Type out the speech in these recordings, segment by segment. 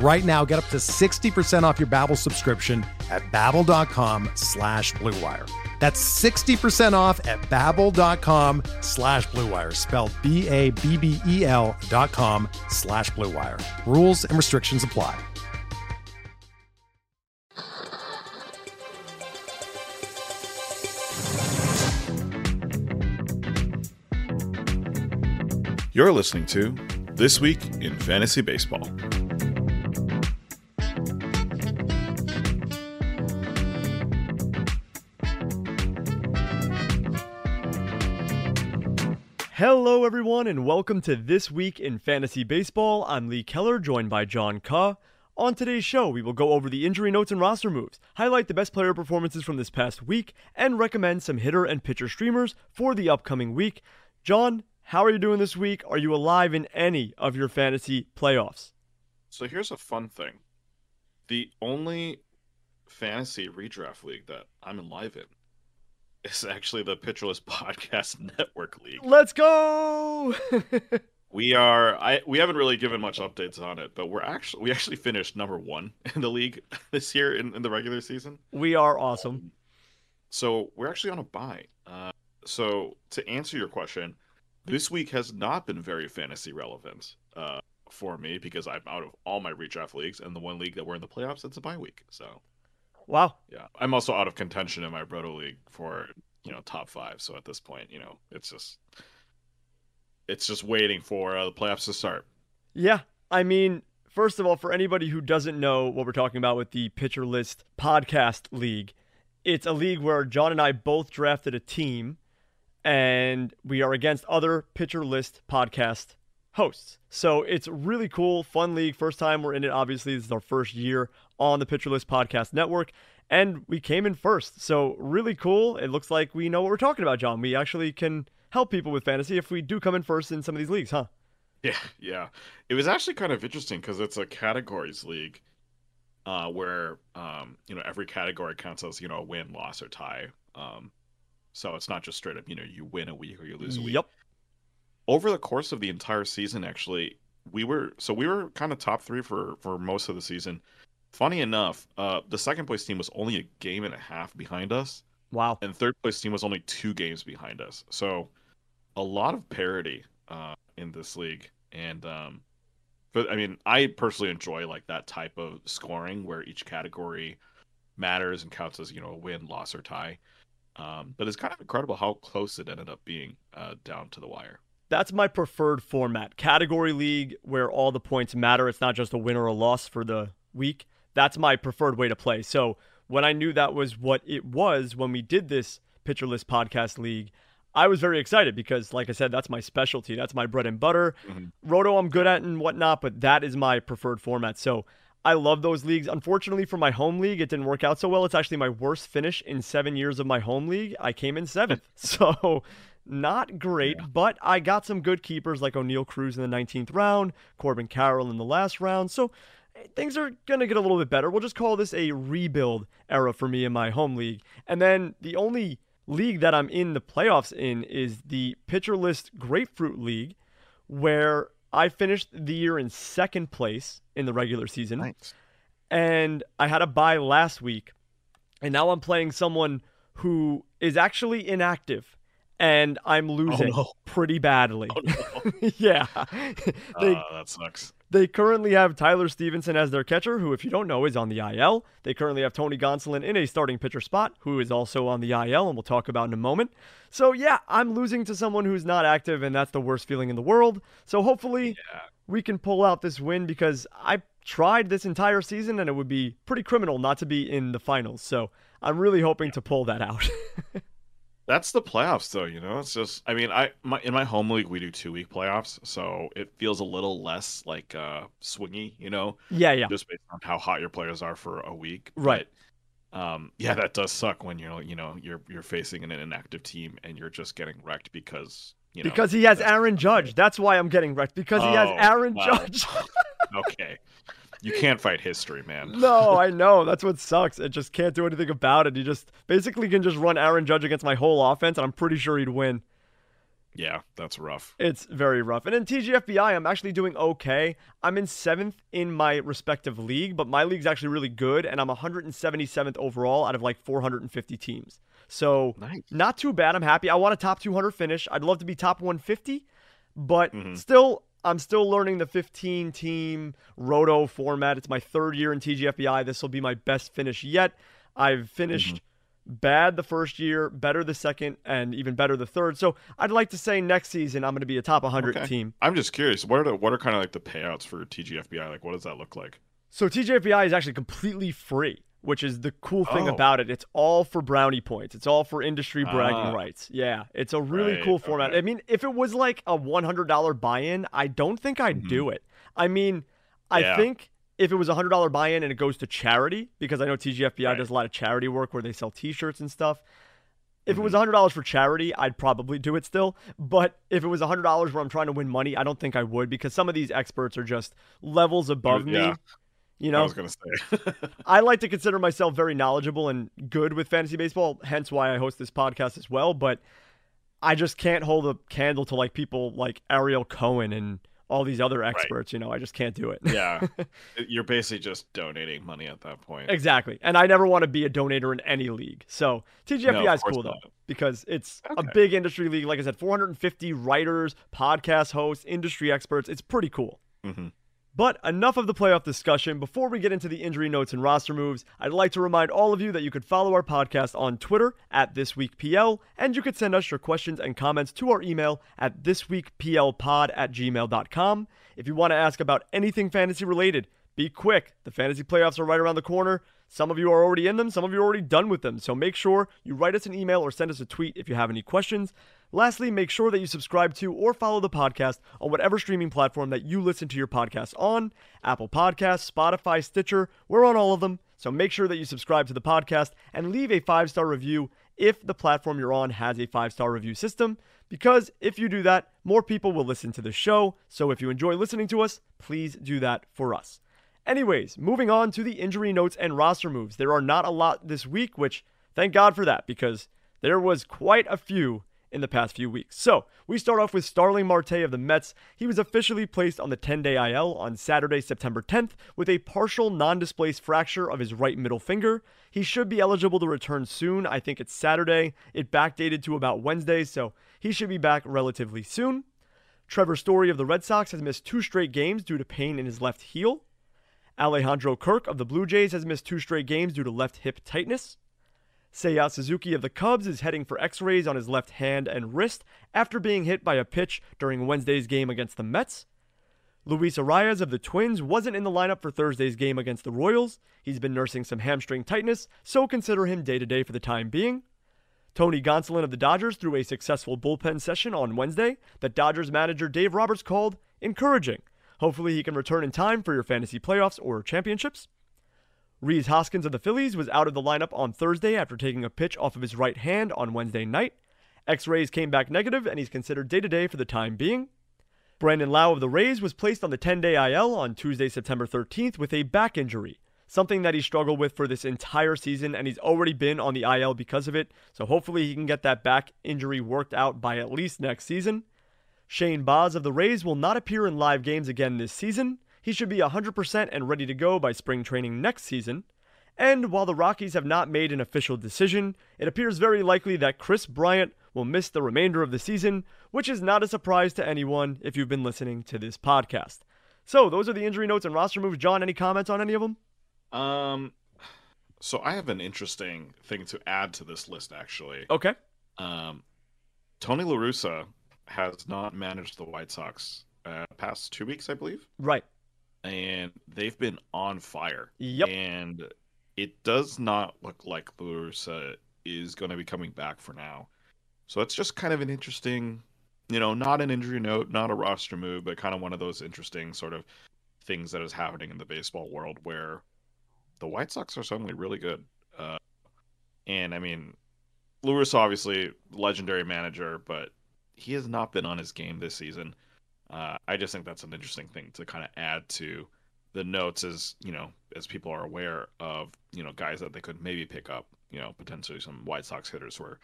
Right now, get up to 60% off your Babbel subscription at babbel.com slash bluewire. That's 60% off at babbel.com slash bluewire, spelled B-A-B-B-E-L dot com slash bluewire. Rules and restrictions apply. You're listening to This Week in Fantasy Baseball. Hello, everyone, and welcome to This Week in Fantasy Baseball. I'm Lee Keller, joined by John Ka. On today's show, we will go over the injury notes and roster moves, highlight the best player performances from this past week, and recommend some hitter and pitcher streamers for the upcoming week. John, how are you doing this week? Are you alive in any of your fantasy playoffs? So here's a fun thing. The only fantasy redraft league that I'm alive in is actually the Pitcher List Podcast Network League. Let's go! we are I we haven't really given much updates on it, but we're actually we actually finished number one in the league this year in, in the regular season. We are awesome. So we're actually on a buy. Uh, so to answer your question, this week has not been very fantasy relevant uh, for me because I'm out of all my redraft leagues, and the one league that we're in the playoffs, it's a bye week. So, wow, yeah, I'm also out of contention in my Roto league for you know top five. So at this point, you know, it's just it's just waiting for uh, the playoffs to start. Yeah, I mean, first of all, for anybody who doesn't know what we're talking about with the Pitcher List Podcast League, it's a league where John and I both drafted a team and we are against other pitcher list podcast hosts. So it's really cool, fun league. First time we're in it, obviously. This is our first year on the Pitcher List Podcast Network. And we came in first. So really cool. It looks like we know what we're talking about, John. We actually can help people with fantasy if we do come in first in some of these leagues, huh? Yeah, yeah. It was actually kind of interesting because it's a categories league uh, where um, you know every category counts as you know a win, loss, or tie. Um, so it's not just straight up, you know, you win a week or you lose a week. Yep. Over the course of the entire season, actually, we were so we were kind of top three for for most of the season. Funny enough, uh, the second place team was only a game and a half behind us. Wow. And third place team was only two games behind us. So a lot of parity uh, in this league. And um, but I mean, I personally enjoy like that type of scoring where each category matters and counts as you know a win, loss, or tie. Um, but it's kind of incredible how close it ended up being uh, down to the wire. That's my preferred format. Category league where all the points matter. It's not just a win or a loss for the week. That's my preferred way to play. So when I knew that was what it was when we did this Pitcher List Podcast League, I was very excited because, like I said, that's my specialty. That's my bread and butter. Mm-hmm. Roto, I'm good at and whatnot, but that is my preferred format. So I love those leagues. Unfortunately, for my home league, it didn't work out so well. It's actually my worst finish in seven years of my home league. I came in seventh. so, not great, yeah. but I got some good keepers like Oneil Cruz in the 19th round, Corbin Carroll in the last round. So, things are going to get a little bit better. We'll just call this a rebuild era for me in my home league. And then the only league that I'm in the playoffs in is the Pitcher List Grapefruit League, where I finished the year in second place in the regular season. Nice. And I had a bye last week. And now I'm playing someone who is actually inactive. and I'm losing no. pretty badly. Oh, no. yeah. they Uh, that sucks. They currently have Tyler Stephenson as their catcher, who, if you don't know, is on the IL. They currently have Tony Gonsolin in a starting pitcher spot, who is also on the IL, and we'll talk about in a moment. So, yeah, I'm losing to someone who's not active, and that's the worst feeling in the world. So, hopefully, Yeah. we can pull out this win because I tried this entire season, and it would be pretty criminal not to be in the finals. So, I'm really hoping to pull that out. That's the playoffs, though. You know, it's just. I mean, I my in my home league we do two week playoffs, so it feels a little less like uh swingy. You know, yeah, yeah. just based on how hot your players are for a week. Right. But, um. Yeah, that does suck when you're you know you're you're facing an inactive team and you're just getting wrecked because you know Because he has Aaron Judge. That's why I'm getting wrecked. Because he has Oh, Aaron wow. Judge. okay. You can't fight history, man. no, I know. That's what sucks. It just can't do anything about it. He just basically can just run Aaron Judge against my whole offense, and I'm pretty sure he'd win. Yeah, that's rough. It's very rough. And in TGFBI, I'm actually doing okay. I'm in seventh in my respective league, but my league's actually really good, and I'm 177th overall out of like 450 teams. So Nice. not too bad. I'm happy. I want a top 200 finish. I'd love to be top 150, but Mhm. still, I'm still learning the 15 team roto format. It's my third year in TGFBI. This will be my best finish yet. I've finished mm-hmm. bad the first year, better the second, and even better the third. So I'd like to say next season I'm going to be a top 100 Okay. team. I'm just curious. What are the, what are kind of like the payouts for TGFBI? Like, what does that look like? So TGFBI is actually completely free, which is the cool thing Oh. about it. It's all for brownie points. It's all for industry bragging Ah. rights. Yeah, it's a really Right, cool format. okay. I mean, if it was like a $100 buy-in, I don't think I'd do it. I mean, I Mm-hmm. Yeah. think if it was a $100 buy-in and it goes to charity, because I know TGFBI Right. does a lot of charity work where they sell t-shirts and stuff. If it was Mm-hmm. $100 for charity, I'd probably do it still. But if it was $100 where I'm trying to win money, I don't think I would because some of these experts are just levels above me. Yeah. know, I was gonna say. I like to consider myself very knowledgeable and good with fantasy baseball, hence why I host this podcast as well. But I just can't hold a candle to like people like Ariel Cohen and all these other experts. You know, I just can't do it. yeah, you're basically just donating money at that point. exactly. And I never want to be a donator in any league. So TGFBI No, is cool though because it's a big industry league. Like I said, 450 writers, podcast hosts, industry experts. It's pretty cool. hmm But enough of the playoff discussion. Before we get into the injury notes and roster moves, I'd like to remind all of you that you could follow our podcast on Twitter at ThisWeekPL, and you could send us your questions and comments to our email at ThisWeekPLPod at gmail.com. If you want to ask about anything fantasy related, be quick. The fantasy playoffs are right around the corner. Some of you are already in them, some of you are already done with them. So make sure you write us an email or send us a tweet if you have any questions. Lastly, make sure that you subscribe to or follow the podcast on whatever streaming platform that you listen to your podcast on Apple Podcasts, Spotify, Stitcher. We're on all of them. So make sure that you subscribe to the podcast and leave a five star review if the platform you're on has a five star review system. Because if you do that, more people will listen to the show. So if you enjoy listening to us, please do that for us. Anyways, moving on to the injury notes and roster moves. There are not a lot this week, which thank God for that because there was quite a few in the past few weeks. So, we start off with Starling Marte of the Mets. He was officially placed on the 10 day IL on Saturday, September 10th, with a partial non displaced fracture of his right middle finger. He should be eligible to return soon. I think it's Saturday. It backdated to about Wednesday, so he should be back relatively soon. Trevor Story of the Red Sox has missed two straight games due to pain in his left heel. Alejandro Kirk of the Blue Jays has missed two straight games due to left hip tightness. Seiya Suzuki of the Cubs is heading for x rays on his left hand and wrist after being hit by a pitch during Wednesday's game against the Mets. Luis Arraez of the Twins wasn't in the lineup for Thursday's game against the Royals. He's been nursing some hamstring tightness, so consider him day to day for the time being. Tony Gonsolin of the Dodgers threw a successful bullpen session on Wednesday that Dodgers manager Dave Roberts called encouraging. Hopefully, he can return in time for your fantasy playoffs or championships. Rhys Hoskins of the Phillies was out of the lineup on Thursday after taking a pitch off of his right hand on Wednesday night. X rays came back negative, and he's considered day to day for the time being. Brandon Lowe of the Rays was placed on the 10 day IL on Tuesday, September 13th with a back injury, something that he struggled with for this entire season, and he's already been on the IL because of it. So hopefully he can get that back injury worked out by at least next season. Shane Baz of the Rays will not appear in live games again this season. He should be 100% and ready to go by spring training next season. And while the Rockies have not made an official decision, it appears very likely that Kris Bryant will miss the remainder of the season, which is not a surprise to anyone if you've been listening to this podcast. So, those are the injury notes and roster moves. John, any comments on any of them? Um, so I have an interesting thing to add to this list, actually. Okay. Um, Tony La Russa has not managed the White Sox uh, past two weeks, I believe. Right. And they've been on fire. Yep. And it does not look like La is going to be coming back for now. So it's just kind of an interesting, you know, not an injury note, not a roster move, but kind of one of those interesting sort of things that is happening in the baseball world where the White Sox are suddenly really good. Uh, and I mean, Lewis obviously legendary manager, but he has not been on his game this season. Uh, I just think that's an interesting thing to kind of add to the notes as you know as people are aware of you know guys that they could maybe pick up you know potentially some White Sox hitters who are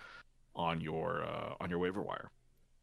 on your uh, on your waiver wire.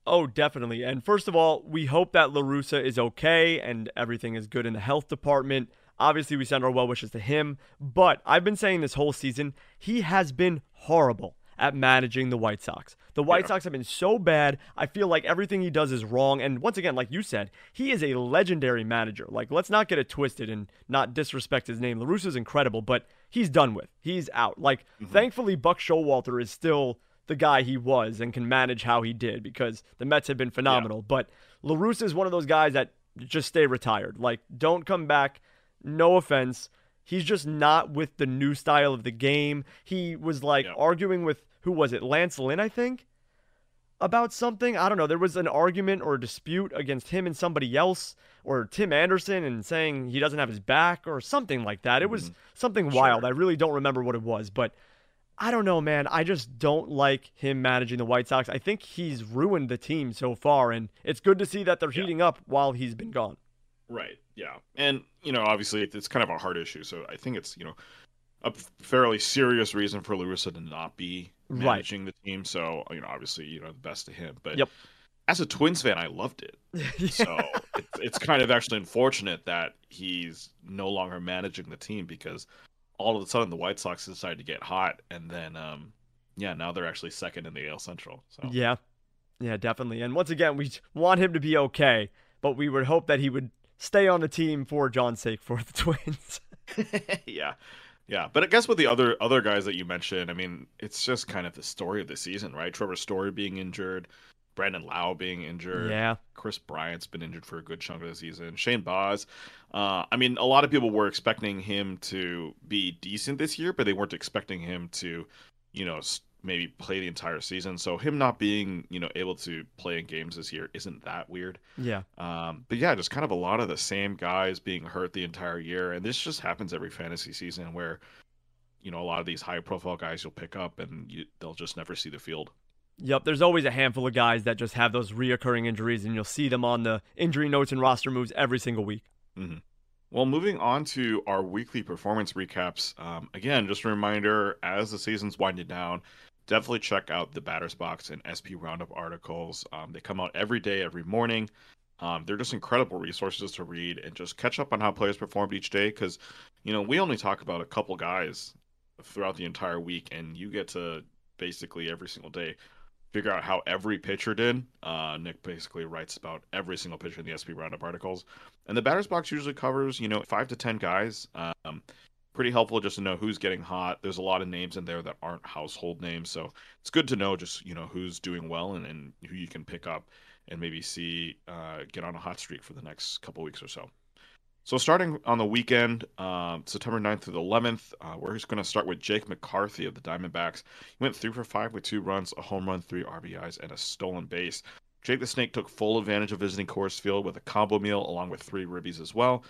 Oh, definitely. And first of all, we hope that La Russa is okay and everything is good in the health department. Obviously, we send our well wishes to him, but I've been saying this whole season, he has been horrible at managing the White Sox. The White yeah. Sox have been so bad. I feel like everything he does is wrong. And once again, like you said, he is a legendary manager. Like, let's not get it twisted and not disrespect his name. La Russa's incredible, but he's done with. He's out. Like, mm-hmm. thankfully, Buck Showalter is still the guy he was and can manage how he did because the Mets have been phenomenal. Yeah. But La Russa is one of those guys that just stay retired. Like, don't come back. No offense. He's just not with the new style of the game. He was like yeah. arguing with who was it? Lance Lynn, I think, about something. I don't know. There was an argument or a dispute against him and somebody else, or Tim Anderson, and saying he doesn't have his back or something like that. It was mm-hmm. something sure. wild. I really don't remember what it was, but I don't know, man. I just don't like him managing the White Sox. I think he's ruined the team so far, and it's good to see that they're heating yeah. up while he's been gone. Right. Yeah. And, you know, obviously it's kind of a hard issue. So I think it's, you know, a fairly serious reason for La Russa to not be managing right. the team. So you know, obviously, you know, the best to him. But yep. as a Twins fan, I loved it. yeah. So it's, it's kind of actually unfortunate that he's no longer managing the team because all of a sudden the White Sox decided to get hot, and then um, yeah, now they're actually second in the AL Central. So yeah, yeah, definitely. And once again, we want him to be okay, but we would hope that he would stay on the team for John's sake for the Twins. yeah. Yeah, but I guess with the other other guys that you mentioned, I mean, it's just kind of the story of the season, right? Trevor Story being injured, Brandon Lowe being injured, yeah, Kris Bryant's been injured for a good chunk of the season. Shane Baz, uh, I mean, a lot of people were expecting him to be decent this year, but they weren't expecting him to, you know, maybe play the entire season. So him not being, you know, able to play in games this year isn't that weird. Yeah. Um, but yeah, just kind of a lot of the same guys being hurt the entire year, and this just happens every fantasy season where, you know, a lot of these high profile guys you'll pick up and you, they'll just never see the field. Yep, there's always a handful of guys that just have those reoccurring injuries, and you'll see them on the injury notes and roster moves every single week. Mm-hmm. Well, moving on to our weekly performance recaps. Um, again, just a reminder as the season's winding down, definitely check out the Batters Box and SP Roundup articles. Um, they come out every day, every morning. Um, they're just incredible resources to read and just catch up on how players performed each day. Because, you know, we only talk about a couple guys throughout the entire week, and you get to basically every single day figure out how every pitcher did. Uh, Nick basically writes about every single pitcher in the SP Roundup articles, and the Batters Box usually covers, you know, five to ten guys. Um, pretty helpful just to know who's getting hot. There's a lot of names in there that aren't household names, so it's good to know just you know who's doing well and, and who you can pick up and maybe see uh, get on a hot streak for the next couple weeks or so. So starting on the weekend, uh, September 9th through the 11th, uh, we're just going to start with Jake McCarthy of the Diamondbacks. He went three for five with two runs, a home run, three RBIs, and a stolen base. Jake the Snake took full advantage of visiting Coors Field with a combo meal along with three ribbies as well.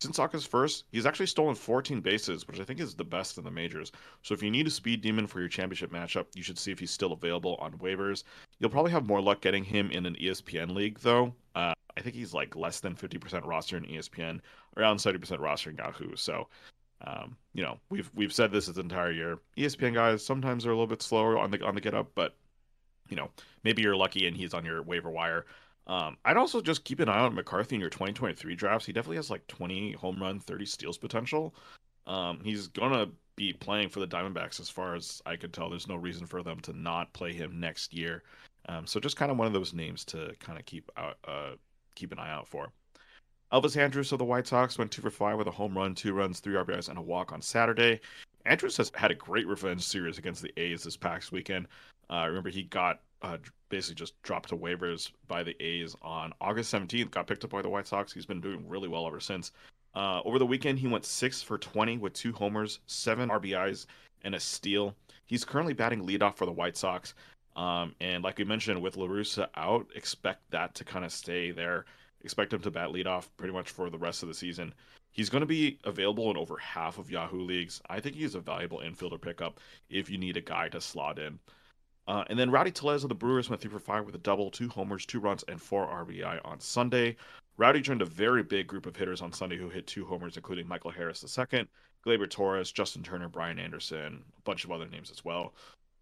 Since August 1st, he's actually stolen 14 bases, which I think is the best in the majors. So if you need a speed demon for your championship matchup, you should see if he's still available on waivers. You'll probably have more luck getting him in an ESPN league, though. Uh, I think he's like less than 50% roster in ESPN, around 70% roster in Yahoo. So, um, you know, we've we've said this this entire year. ESPN guys sometimes are a little bit slower on the on the get up, but you know, maybe you're lucky and he's on your waiver wire. Um, I'd also just keep an eye on McCarthy in your 2023 drafts. He definitely has like 20 home run, 30 steals potential. Um, he's gonna be playing for the Diamondbacks as far as I could tell. There's no reason for them to not play him next year. Um, so just kind of one of those names to kind of keep out, uh, keep an eye out for. Elvis Andrus of the White Sox went two for five with a home run, two runs, three RBIs, and a walk on Saturday. Andrus has had a great revenge series against the A's this past weekend. Uh, remember, he got uh, basically just dropped to waivers by the A's on August 17th, got picked up by the White Sox. He's been doing really well ever since. Uh, over the weekend, he went six for 20 with two homers, seven RBIs, and a steal. He's currently batting leadoff for the White Sox. Um, and like we mentioned, with La Russa out, expect that to kind of stay there. Expect him to bat leadoff pretty much for the rest of the season. He's going to be available in over half of Yahoo leagues. I think he's a valuable infielder pickup if you need a guy to slot in. Uh, and then Rowdy Tellez of the Brewers went three for five with a double, two homers, two runs, and four RBI on Sunday. Rowdy joined a very big group of hitters on Sunday who hit two homers, including Michael Harris II, Gleyber Torres, Justin Turner, Brian Anderson, a bunch of other names as well.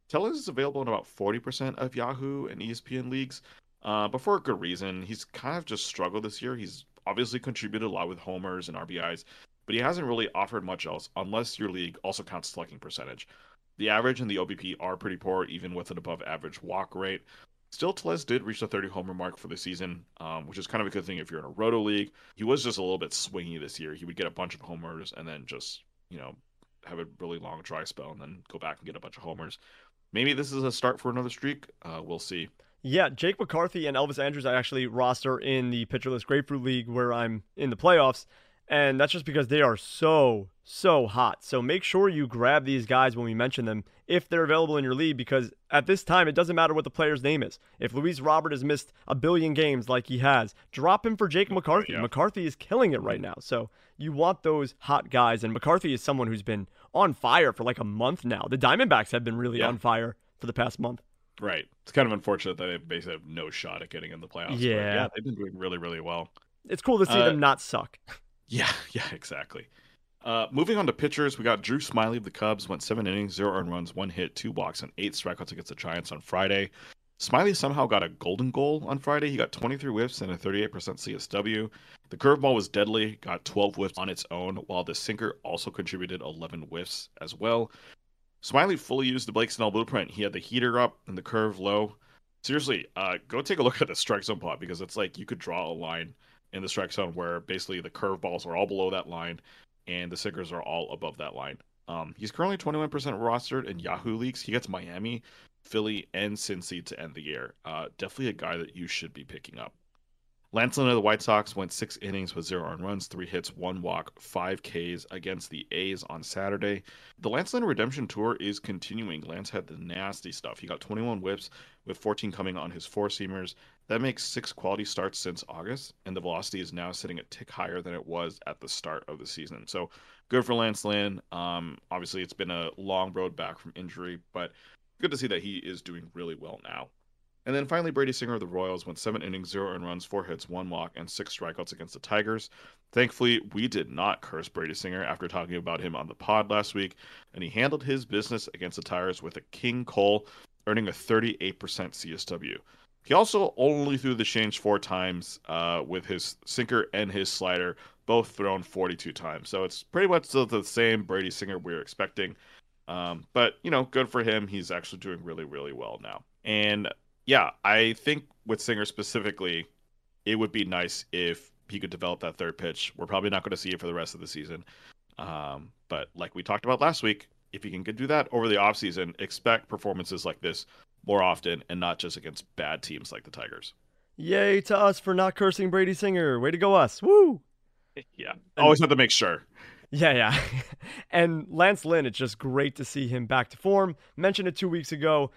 Tellez is available in about 40% of Yahoo and ESPN leagues, uh, but for a good reason. He's kind of just struggled this year. He's obviously contributed a lot with homers and RBIs, but he hasn't really offered much else unless your league also counts slugging percentage. The average and the OBP are pretty poor, even with an above average walk rate. Still, Tellez did reach the 30 homer mark for the season, um, which is kind of a good thing if you're in a roto league. He was just a little bit swingy this year. He would get a bunch of homers and then just, you know, have a really long dry spell and then go back and get a bunch of homers. Maybe this is a start for another streak. Uh, we'll see. Yeah, Jake McCarthy and Elvis Andrus I actually roster in the Pitcher List Grapefruit League where I'm in the playoffs. And that's just because they are so, so hot. So make sure you grab these guys when we mention them if they're available in your league because at this time, it doesn't matter what the player's name is. If Luis Robert has missed a billion games like he has, drop him for Jake McCarthy. Yeah. McCarthy is killing it right now. So you want those hot guys. And McCarthy is someone who's been on fire for like a month now. The Diamondbacks have been really yeah. on fire for the past month. Right. It's kind of unfortunate that they basically have no shot at getting in the playoffs. Yeah. yeah, they've been doing really, really well. It's cool to see uh, them not suck. Yeah, yeah, exactly. Uh, moving on to pitchers, we got Drew Smyly of the Cubs, went seven innings, zero earned runs, one hit, two walks, and eight strikeouts against the Giants on Friday. Smyly somehow got a golden goal on Friday. He got 23 whiffs and a 38% CSW. The curveball was deadly, got 12 whiffs on its own, while the sinker also contributed 11 whiffs as well. Smyly fully used the Blake Snell blueprint. He had the heater up and the curve low. Seriously, uh, go take a look at the strike zone plot because it's like you could draw a line in the strike zone where basically the curveballs are all below that line and the sinkers are all above that line. Um, he's currently 21% rostered in Yahoo leagues. He gets Miami, Philly, and Cincy to end the year. Uh, definitely a guy that you should be picking up. Lance Lynn of the White Sox went six innings with zero earned runs, three hits, one walk, five Ks against the A's on Saturday. The Lance Lynn redemption tour is continuing. Lance had the nasty stuff. He got 21 whiffs, with 14 coming on his four seamers. That makes six quality starts since August, and the velocity is now sitting a tick higher than it was at the start of the season. So good for Lance Lynn. Um, obviously, it's been a long road back from injury, but good to see that he is doing really well now. And then finally, Brady Singer of the Royals went seven innings, zero earned runs, four hits, one walk, and six strikeouts against the Tigers. Thankfully, we did not curse Brady Singer after talking about him on the pod last week, and he handled his business against the Tigers with a King Cole, earning a 38% CSW. He also only threw the change four times uh, with his sinker and his slider, both thrown 42 times. So it's pretty much the, the same Brady Singer we were expecting. Um, but, you know, good for him. He's actually doing really, really well now. And yeah, I think with Singer specifically, it would be nice if he could develop that third pitch. We're probably not going to see it for the rest of the season. Um, but like we talked about last week, if he can do that over the offseason, expect performances like this more often and not just against bad teams like the Tigers. Yay to us for not cursing Brady Singer. Way to go, us. Woo! Yeah. Always have to make sure. Yeah, yeah. and Lance Lynn, it's just great to see him back to form. Mentioned it two weeks ago.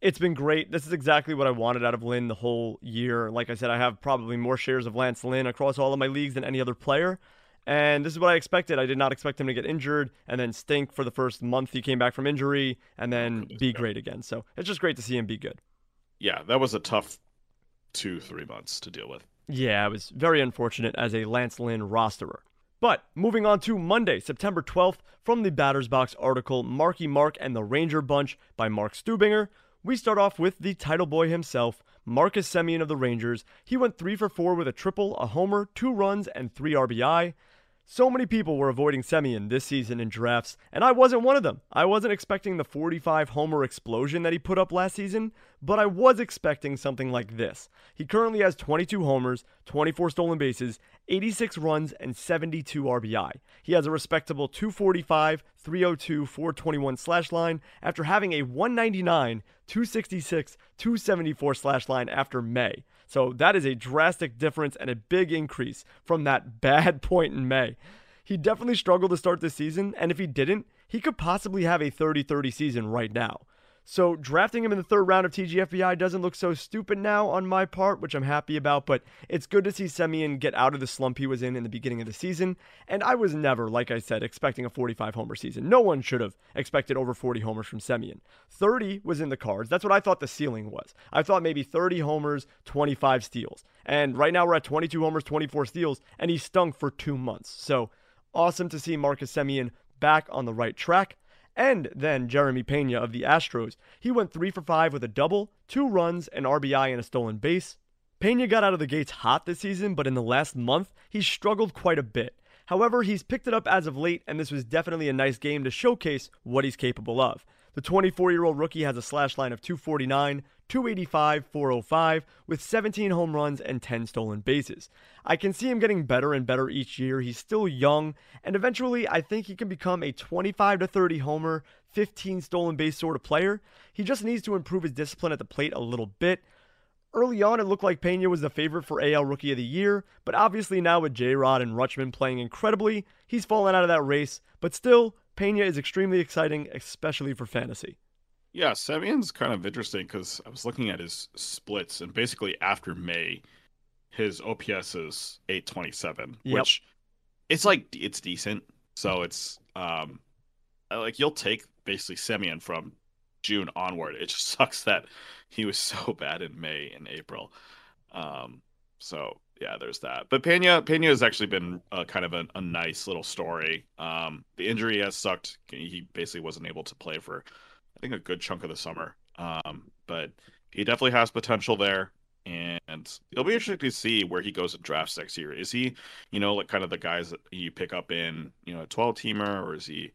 It's been great. This is exactly what I wanted out of Lynn the whole year. Like I said, I have probably more shares of Lance Lynn across all of my leagues than any other player. And this is what I expected. I did not expect him to get injured and then stink for the first month he came back from injury and then oh, be great again. So it's just great to see him be good. Yeah, that was a tough two, three months to deal with. Yeah, it was very unfortunate as a Lance Lynn rosterer. But moving on to Monday, September 12th, from the Batter's Box article Marky Mark and the Ranger Bunch by Mark Stubinger, we start off with the title boy himself, Marcus Semien of the Rangers. He went 3 for 4 with a triple, a homer, two runs, and 3 RBI. So many people were avoiding Semien this season in drafts, and I wasn't one of them. I wasn't expecting the 45 homer explosion that he put up last season, but I was expecting something like this. He currently has 22 homers, 24 stolen bases, 86 runs, and 72 RBI. He has a respectable 245, 302, 421 slash line after having a 199, 266, 274 slash line after May. So that is a drastic difference and a big increase from that bad point in May. He definitely struggled to start this season, and if he didn't, he could possibly have a 30 30 season right now. So drafting him in the third round of TGFBI doesn't look so stupid now on my part, which I'm happy about, but it's good to see Semien get out of the slump he was in in the beginning of the season. And I was never, like I said, expecting a 45 homer season. No one should have expected over 40 homers from Semien. 30 was in the cards. That's what I thought the ceiling was. I thought maybe 30 homers, 25 steals. And right now we're at 22 homers, 24 steals, and he stunk for two months. So awesome to see Marcus Semien back on the right track. And then Jeremy Pena of the Astros. He went 3 for 5 with a double, two runs, an RBI, and a stolen base. Pena got out of the gates hot this season, but in the last month, he's struggled quite a bit. However, he's picked it up as of late, and this was definitely a nice game to showcase what he's capable of. The 24 year old rookie has a slash line of 249, 285, 405, with 17 home runs and 10 stolen bases. I can see him getting better and better each year. He's still young, and eventually I think he can become a 25 to 30 homer, 15 stolen base sort of player. He just needs to improve his discipline at the plate a little bit. Early on, it looked like Pena was the favorite for AL Rookie of the Year, but obviously now with J Rod and Rutschman playing incredibly, he's fallen out of that race. But still, Pena is extremely exciting, especially for fantasy. Yeah, Semien's kind of interesting because I was looking at his splits, and basically after May, his OPS is 827, yep. which it's like it's decent. So it's um like you'll take basically Semien from June onward. It just sucks that he was so bad in May and April. Um so yeah, there's that. But Pena Pena has actually been uh, kind of a, a, nice little story. Um, the injury has sucked. He basically wasn't able to play for, I think, a good chunk of the summer. Um, but he definitely has potential there, and it'll be interesting to see where he goes in drafts next year. Is he, you know, like kind of the guys that you pick up in, you know, a 12 teamer, or is he,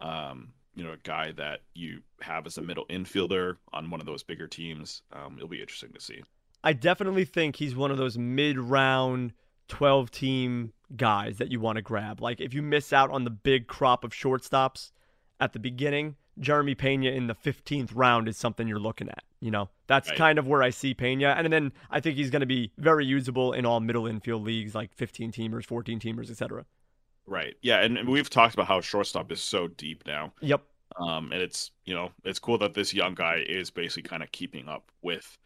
um, you know, a guy that you have as a middle infielder on one of those bigger teams? Um, it'll be interesting to see. I definitely think he's one of those mid round 12 team guys that you want to grab. Like if you miss out on the big crop of shortstops at the beginning, Jeremy Pena in the 15th round is something you're looking at. You know, that's right. kind of where I see Pena. And then I think he's going to be very usable in all middle infield leagues like 15 teamers, 14 teamers, etc. Right. Yeah. And we've talked about how shortstop is so deep now. Yep. Um, and it's, you know, it's cool that this young guy is basically kind of keeping up with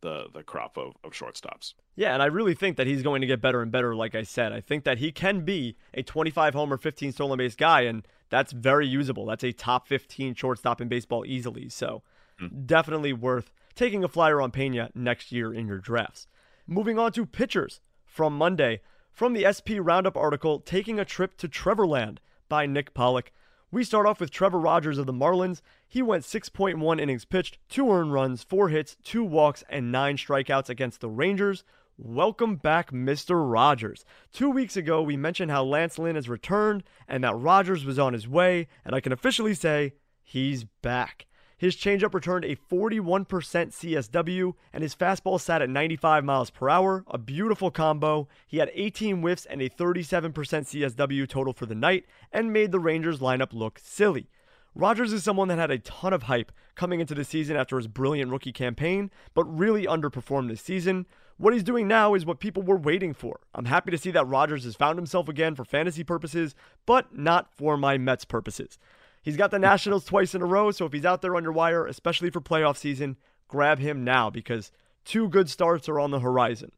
the the crop of, of shortstops. Yeah, and I really think that he's going to get better and better. Like I said, I think that he can be a 25 homer, 15 stolen base guy, and that's very usable. That's a top 15 shortstop in baseball easily. So mm. definitely worth taking a flyer on Pena next year in your drafts. Moving on to pitchers from Monday from the SP Roundup article, taking a trip to Trevorland by Nick Pollack. We start off with Trevor Rogers of the Marlins. He went 6.1 innings pitched, two earned runs, four hits, two walks, and nine strikeouts against the Rangers. Welcome back, Mr. Rogers. Two weeks ago, we mentioned how Lance Lynn has returned and that Rogers was on his way, and I can officially say he's back. His changeup returned a 41% CSW, and his fastball sat at 95 miles per hour. A beautiful combo. He had 18 whiffs and a 37% CSW total for the night, and made the Rangers lineup look silly. Rogers is someone that had a ton of hype coming into the season after his brilliant rookie campaign, but really underperformed this season. What he's doing now is what people were waiting for. I'm happy to see that Rogers has found himself again for fantasy purposes, but not for my Mets purposes. He's got the Nationals twice in a row, so if he's out there under wire, especially for playoff season, grab him now because two good starts are on the horizon.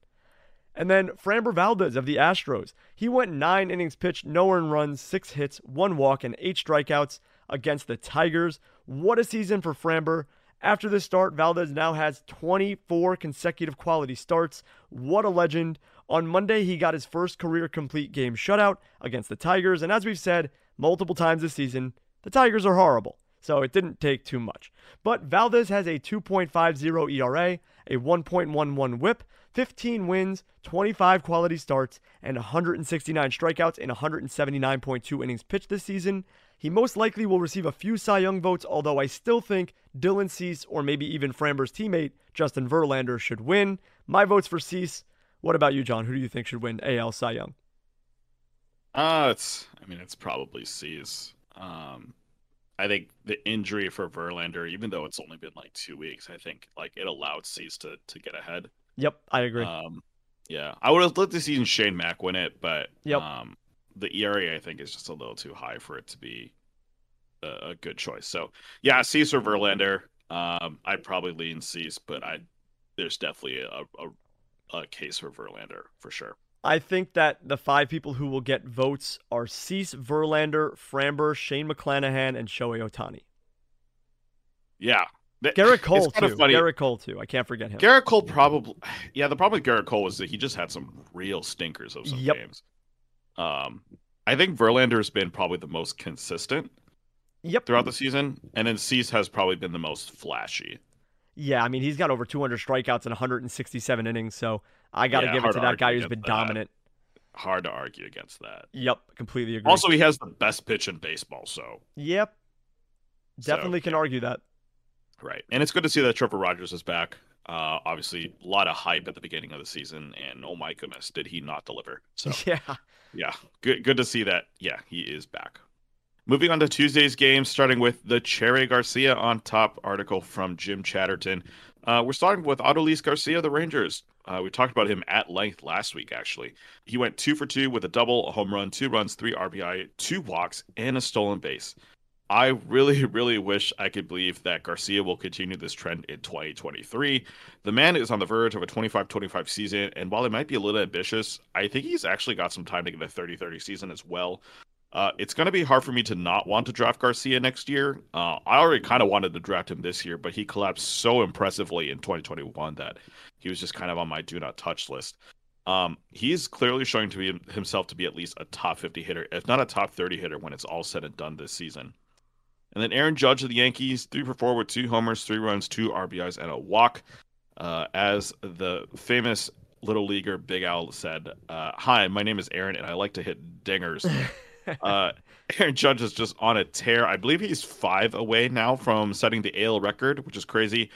And then Framber Valdez of the Astros. He went nine innings pitched, no earned runs, six hits, one walk, and eight strikeouts against the Tigers. What a season for Framber. After this start, Valdez now has 24 consecutive quality starts. What a legend. On Monday, he got his first career complete game shutout against the Tigers. And as we've said multiple times this season, the Tigers are horrible. So it didn't take too much. But Valdez has a 2.50 ERA, a 1.11 whip, 15 wins, 25 quality starts, and 169 strikeouts in 179.2 innings pitched this season. He most likely will receive a few Cy Young votes, although I still think Dylan Cease or maybe even Framber's teammate Justin Verlander should win. My vote's for Cease. What about you, John? Who do you think should win AL Cy Young? Uh, it's. I mean, it's probably Cease. Um, I think the injury for Verlander, even though it's only been like two weeks, I think like it allowed Cease to to get ahead. Yep, I agree. Um, yeah, I would have loved to see Shane Mack win it, but yep. um, the ERA I think is just a little too high for it to be a, a good choice. So yeah, Cease or Verlander. Um, I'd probably lean Cease, but I there's definitely a, a, a case for Verlander for sure. I think that the five people who will get votes are Cease, Verlander, Framber, Shane McClanahan, and Shohei Ohtani. Yeah. Gerrit Cole too. Funny. Gerrit Cole too. I can't forget him. Gerrit Cole probably. Yeah, the problem with Gerrit Cole was that he just had some real stinkers of some yep. games. Um, I think Verlander has been probably the most consistent. Yep. Throughout the season, and then Cease has probably been the most flashy. Yeah, I mean he's got over 200 strikeouts in 167 innings, so I got to yeah, give it to that guy who's been that. dominant. Hard to argue against that. Yep, completely agree. Also, he has the best pitch in baseball, so. Yep. Definitely so, can yeah. argue that. Right, and it's good to see that Trevor Rogers is back. Uh, obviously, a lot of hype at the beginning of the season, and oh my goodness, did he not deliver? So yeah, yeah, good, good to see that. Yeah, he is back. Moving on to Tuesday's game, starting with the Cherry Garcia on top article from Jim Chatterton. Uh, we're starting with Adolis Garcia, the Rangers. Uh, we talked about him at length last week, actually. He went two for two with a double, a home run, two runs, three RBI, two walks, and a stolen base. I really, really wish I could believe that Garcia will continue this trend in 2023. The man is on the verge of a 25 25 season, and while it might be a little ambitious, I think he's actually got some time to get a 30 30 season as well. Uh, it's going to be hard for me to not want to draft Garcia next year. Uh, I already kind of wanted to draft him this year, but he collapsed so impressively in 2021 that he was just kind of on my do not touch list. Um, he's clearly showing to be himself to be at least a top 50 hitter, if not a top 30 hitter, when it's all said and done this season. And then Aaron Judge of the Yankees, three for four with two homers, three runs, two RBIs, and a walk. Uh, as the famous little leaguer Big Al said, uh, "Hi, my name is Aaron, and I like to hit dingers." uh, Aaron Judge is just on a tear. I believe he's five away now from setting the AL record, which is crazy.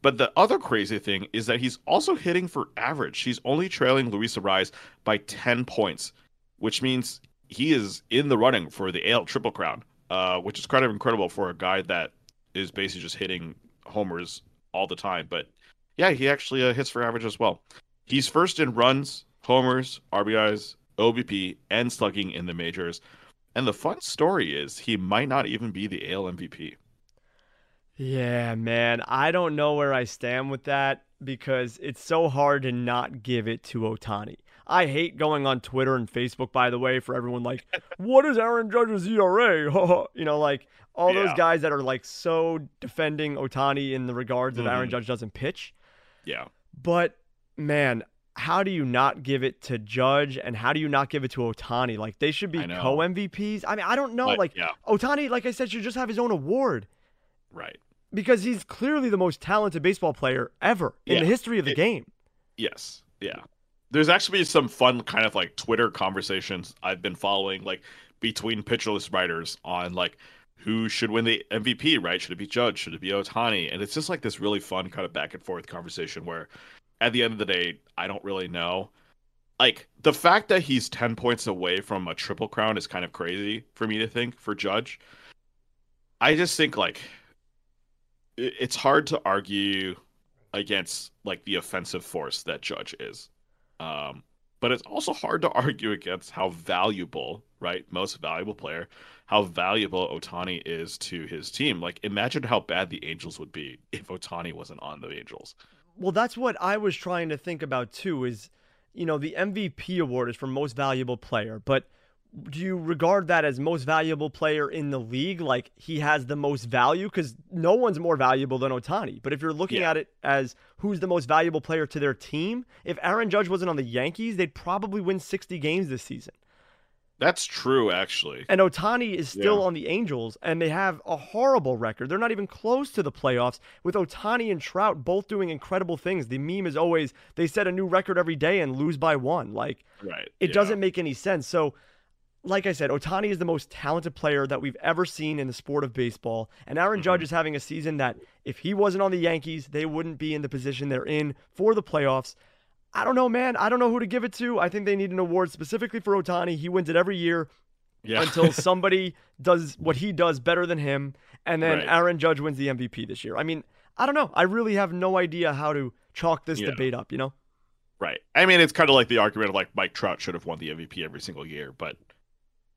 But the other crazy thing is that he's also hitting for average. He's only trailing Luis Arraez by 10 points, which means he is in the running for the AL Triple Crown, uh, which is kind of incredible for a guy that is basically just hitting homers all the time. But yeah, he actually uh, hits for average as well. He's first in runs, homers, RBIs, OBP, and slugging in the majors. And the fun story is he might not even be the AL MVP. Yeah, man. I don't know where I stand with that because it's so hard to not give it to Ohtani. I hate going on Twitter and Facebook, by the way, for everyone like, what is Aaron Judge's ERA? you know, like all yeah. those guys that are like so defending Ohtani in the regards mm-hmm. that Aaron Judge doesn't pitch. Yeah. But man, how do you not give it to Judge and how do you not give it to Ohtani? Like they should be co MVPs. I mean, I don't know. But, like yeah. Ohtani, like I said, should just have his own award. Right. Because he's clearly the most talented baseball player ever in yeah. the history of the it, game. Yes. Yeah. There's actually some fun kind of like Twitter conversations I've been following, like between Pitcher List writers on like who should win the MVP, right? Should it be Judge? Should it be Ohtani? And it's just like this really fun kind of back and forth conversation where at the end of the day, I don't really know. Like the fact that he's 10 points away from a triple crown is kind of crazy for me to think for Judge. I just think like it's hard to argue against like the offensive force that Judge is. Um, but it's also hard to argue against how valuable, right? Most valuable player, how valuable Ohtani is to his team. Like imagine how bad the Angels would be if Ohtani wasn't on the Angels. Well, that's what I was trying to think about too. Is you know the MVP award is for most valuable player, but do you regard that as most valuable player in the league? Like he has the most value because no one's more valuable than Ohtani. But if you're looking yeah. at it as who's the most valuable player to their team, if Aaron Judge wasn't on the Yankees, they'd probably win 60 games this season. That's true, actually. And Ohtani is still Yeah. on the Angels, and they have a horrible record. They're not even close to the playoffs with Ohtani and Trout both doing incredible things. The meme is always they set a new record every day and lose by one. Like, Right. it yeah. doesn't make any sense. So, like I said, Ohtani is the most talented player that we've ever seen in the sport of baseball. And Aaron Judge Mhm. is having a season that, if he wasn't on the Yankees, they wouldn't be in the position they're in for the playoffs. I don't know, man. I don't know who to give it to. I think they need an award specifically for Ohtani. He wins it every year Yeah. until somebody does what he does better than him. And then Right. Aaron Judge wins the MVP this year. I mean, I don't know. I really have no idea how to chalk this Yeah. debate up, you know? Right. I mean, it's kind of like the argument of like Mike Trout should have won the MVP every single year, but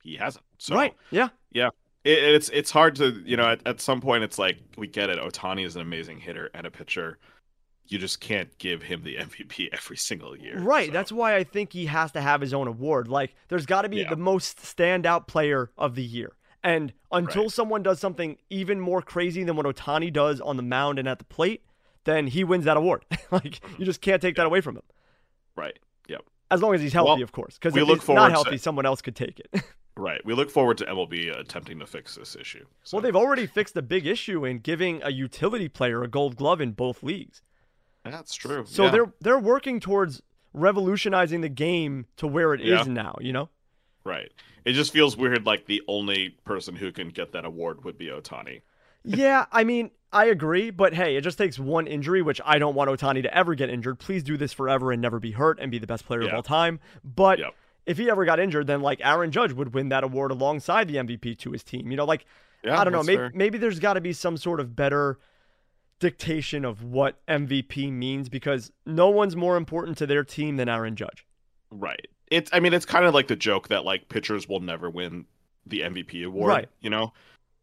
he hasn't. So right. Yeah. it, it's it's hard to you know at, at some point it's like we get it. Ohtani is an amazing hitter and a pitcher. You just can't give him the MVP every single year. Right. so. That's why I think he has to have his own award. Like, there's got to be Yeah. the most standout player of the year. And until Right. someone does something even more crazy than what Ohtani does on the mound and at the plate, then he wins that award. like, mm-hmm. you just can't take that away from him. right. Yep. As long as he's healthy, Well, of course. Because if look he's not to- healthy, someone else could take it. Right. We look forward to MLB attempting to fix this issue. So, well, they've already fixed a big issue in giving a utility player a gold glove in both leagues. that's true. So yeah. they're they're working towards revolutionizing the game to where it is Yeah. now, you know? right. It just feels weird. Like the only person who can get that award would be Ohtani. yeah, I mean, I agree, but hey, it just takes one injury, which I don't want Ohtani to ever get injured. Please do this forever and never be hurt and be the best player of all time. But Yep. If he ever got injured, then like Aaron Judge would win that award alongside the MVP to his team. You know, like Yeah. I don't know, maybe fair. maybe there's got to be some sort of better dictation of what MVP means because no one's more important to their team than Aaron Judge. Right. It's I mean it's kind of like the joke that like pitchers will never win the MVP award, Right. you know?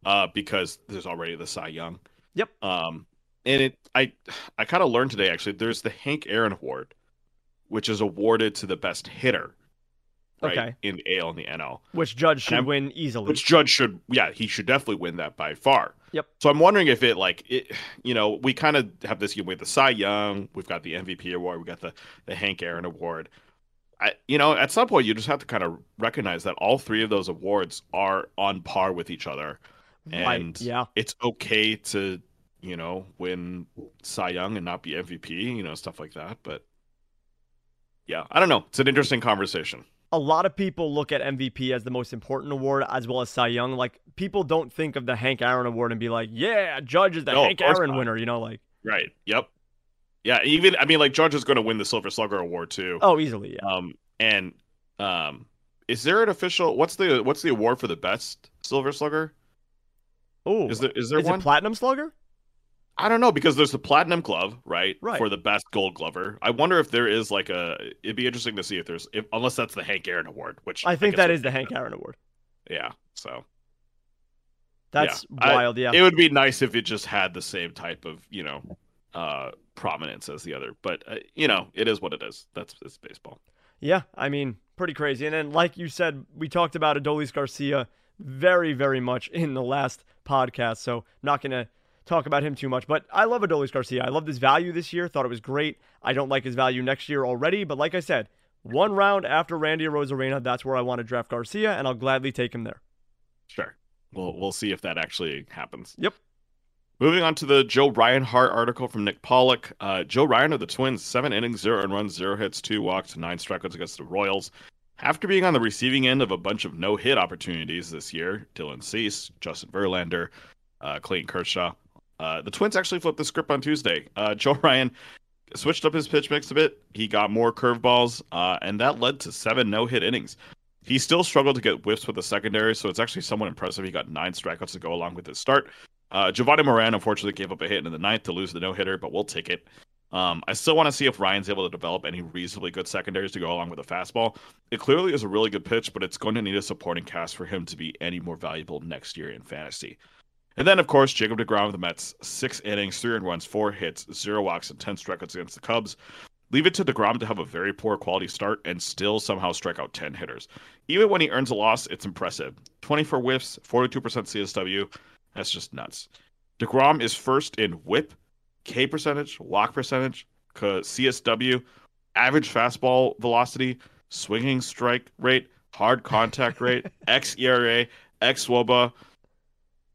Uh because there's already the Cy Young. Yep. Um and it I I kind of learned today actually there's the Hank Aaron award which is awarded to the best hitter. Right? Okay. In the AL and the NL. Which Judge should win easily. Which Judge should yeah, he should definitely win that by far. Yep. So I'm wondering if it like it you know, we kind of have this with the Cy Young, we've got the MVP award, we got the the Hank Aaron award. I, you know, at some point you just have to kind of recognize that all three of those awards are on par with each other. right. and- Yeah. It's okay to, you know, win Cy Young and not be MVP, you know, stuff like that. But yeah, I don't know. It's an interesting conversation. A lot of people look at MVP as the most important award as well as Cy Young. Like people don't think of the Hank Aaron award and be like, "Yeah, Judge is the No, Hank Aaron not. winner." You know, like Right. Yep. Yeah. Even I mean, like Judge is going to win the Silver Slugger award too. oh, easily, yeah. Um. And um, is there an official? What's the what's the award for the best Silver Slugger? Oh, Is there is there is one? it Platinum Slugger? I don't know because there's the platinum glove, right? Right. For the best gold glover. I wonder if there is like a. It'd be interesting to see if there's, if unless that's the Hank Aaron award, which I think that the Hank Aaron award. Yeah. So That's I- wild. yeah. it would be nice if it just had the same type of you know uh prominence as the other, but uh, you know it is what it is. That's it's baseball. Yeah, I mean, pretty crazy. And then, like you said, we talked about Adolis Garcia very, very much in the last podcast. So, not going to talk about him too much. But I love Adolis Garcia. I love his value this year. Thought it was great. I don't like his value next year already. But like I said, one round after Randy Arozarena, that's where I want to draft Garcia, and I'll gladly take him there. Sure. We'll we'll see if that actually happens. Yep. Moving on to the Joe Ryan Hart article from Nick Pollack. Uh, Joe Ryan of the Twins, seven innings, zero and runs, zero hits, two walks, nine strikeouts against the Royals. After being on the receiving end of a bunch of no hit opportunities this year, Dylan Cease, Justin Verlander, uh, Clayton Kershaw, uh, the Twins actually flipped the script on Tuesday. Uh, Joe Ryan switched up his pitch mix a bit. He got more curveballs, uh, and that led to seven no hit innings. He still struggled to get whiffs with the secondary, so it's actually somewhat impressive. He got nine strikeouts to go along with his start. Uh, Jovani Moran unfortunately gave up a hit in the ninth to lose the no hitter, but we'll take it. Um, I still want to see if Ryan's able to develop any reasonably good secondaries to go along with a fastball. It clearly is a really good pitch, but it's going to need a supporting cast for him to be any more valuable next year in fantasy. And then, of course, Jacob DeGrom of the Mets, six innings, three and runs, four hits, zero walks, and ten strikeouts against the Cubs. Leave it to DeGrom to have a very poor quality start and still somehow strike out 10 hitters. Even when he earns a loss, it's impressive. 24 whiffs, 42% CSW. That's just nuts. DeGrom is first in whip, K percentage, walk percentage, CSW, average fastball velocity, swinging strike rate, hard contact rate, X ERA, X WOBA.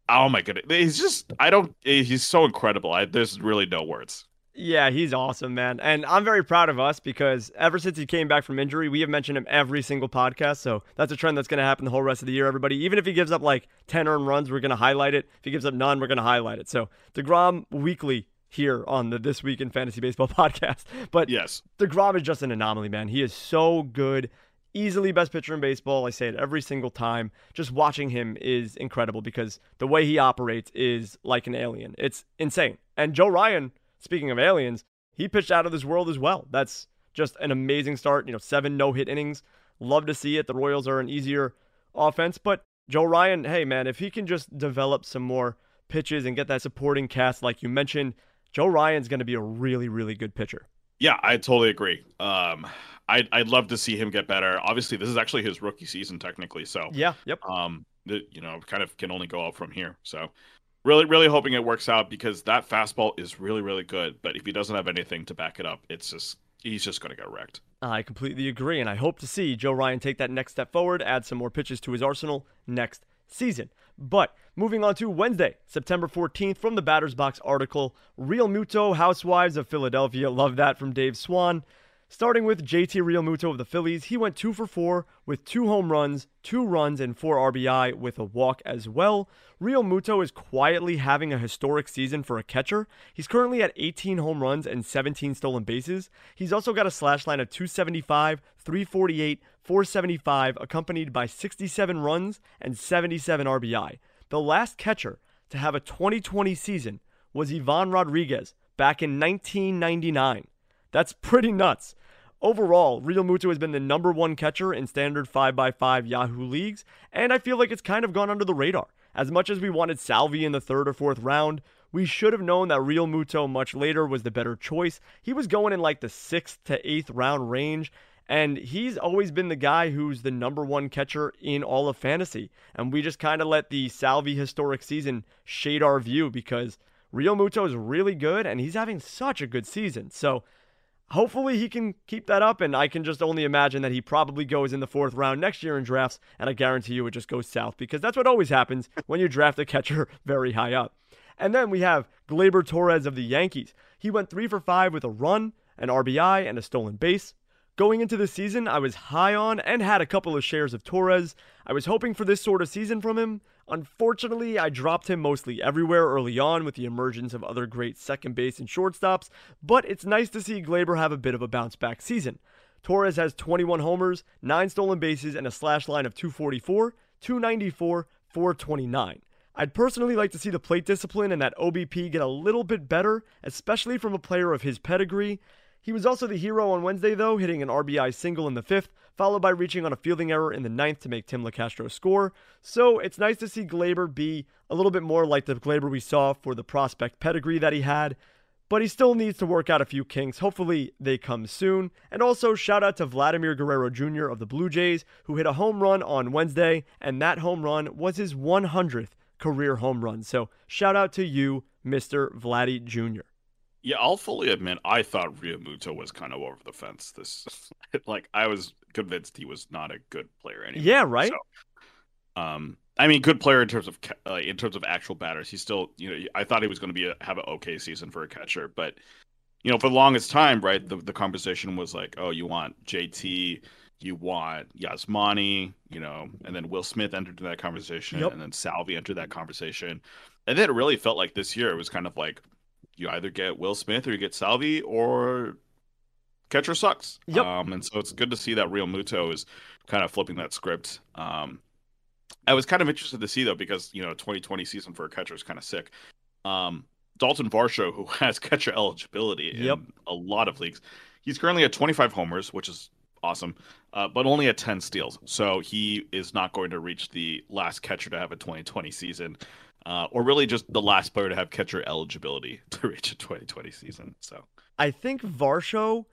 Oh my goodness, he's just I don't. Eh, he's so incredible. I, there's really no words. Yeah, he's awesome, man. And I'm very proud of us because ever since he came back from injury, we have mentioned him every single podcast. So that's a trend that's going to happen the whole rest of the year, everybody. Even if he gives up like 10 earned runs, we're going to highlight it. If he gives up none, we're going to highlight it. So DeGrom weekly here on the This Week in Fantasy Baseball podcast. But yes, DeGrom is just an anomaly, man. He is so good. Easily best pitcher in baseball. I say it every single time. Just watching him is incredible because the way he operates is like an alien. It's insane. And Joe Ryan speaking of aliens, he pitched out of this world as well. That's just an amazing start. You know, seven no hit innings. Love to see it. The Royals are an easier offense, but Joe Ryan, hey man, if he can just develop some more pitches and get that supporting cast like you mentioned, Joe Ryan's going to be a really, really good pitcher. Yeah, I totally agree. Um, I'd I'd love to see him get better. Obviously, this is actually his rookie season technically, so yeah, yep. Um, the, you know, kind of can only go up from here. So really, really hoping it works out because that fastball is really, really good. But if he doesn't have anything to back it up, it's just he's just going to get wrecked. I completely agree, and I hope to see Joe Ryan take that next step forward, add some more pitches to his arsenal next season. But moving on to Wednesday, September 14th, from the Batter's Box article, Real Muto Housewives of Philadelphia. Love that from Dave Swan. Starting with JT Realmuto of the Phillies, he went two for four with two home runs, two runs, and four RBI with a walk as well. Realmuto is quietly having a historic season for a catcher. He's currently at 18 home runs and 17 stolen bases. He's also got a slash line of 275, 348, 475, accompanied by 67 runs and 77 RBI. The last catcher to have a 2020 season was Ivan Rodriguez back in 1999. That's pretty nuts. Overall, Realmuto has been the number one catcher in standard 5x5 Yahoo leagues, and I feel like it's kind of gone under the radar. As much as we wanted Salvy in the third or fourth round, we should have known that Realmuto much later was the better choice. He was going in like the sixth to eighth round range, and he's always been the guy who's the number one catcher in all of fantasy. And we just kind of let the Salvy historic season shade our view because Realmuto is really good and he's having such a good season. So hopefully he can keep that up. And I can just only imagine that he probably goes in the fourth round next year in drafts. And I guarantee you it just goes south because that's what always happens when you draft a catcher very high up. And then we have Gleyber Torres of the Yankees. He went three for five with a run, an RBI, and a stolen base. Going into the season, I was high on and had a couple of shares of Torres. I was hoping for this sort of season from him. Unfortunately, I dropped him mostly everywhere early on with the emergence of other great second base and shortstops, but it's nice to see Gleyber have a bit of a bounce back season. Torres has 21 homers, 9 stolen bases, and a slash line of 244, 294, 429. I'd personally like to see the plate discipline and that OBP get a little bit better, especially from a player of his pedigree. He was also the hero on Wednesday, though, hitting an RBI single in the fifth, followed by reaching on a fielding error in the ninth to make Tim Locastro score. So it's nice to see Gleyber be a little bit more like the Gleyber we saw for the prospect pedigree that he had. But he still needs to work out a few kinks. Hopefully, they come soon. And also, shout out to Vladimir Guerrero Jr. of the Blue Jays, who hit a home run on Wednesday, and that home run was his 100th career home run. So, shout out to you, Mr. Vladdy Jr. Yeah, I'll fully admit I thought Realmuto was kind of over the fence. This, like, I was convinced he was not a good player anymore. Yeah, right. So, um, I mean, good player in terms of uh, in terms of actual batters. He's still, you know, I thought he was going to be a, have an okay season for a catcher, but you know, for the longest time, right, the the conversation was like, oh, you want JT, you want Yasmani, you know, and then Will Smith entered that conversation, yep. and then Salvy entered that conversation, and then it really felt like this year it was kind of like you either get Will Smith or you get Salvy or catcher sucks. Yep. Um, and so it's good to see that Realmuto is kind of flipping that script. Um, I was kind of interested to see though because you know 2020 season for a catcher is kind of sick. Um, Dalton Varsho, who has catcher eligibility yep. in a lot of leagues, he's currently at 25 homers, which is awesome, uh, but only at 10 steals. So he is not going to reach the last catcher to have a 2020 season uh, or really just the last player to have catcher eligibility to reach a 2020 season. So I think Varsho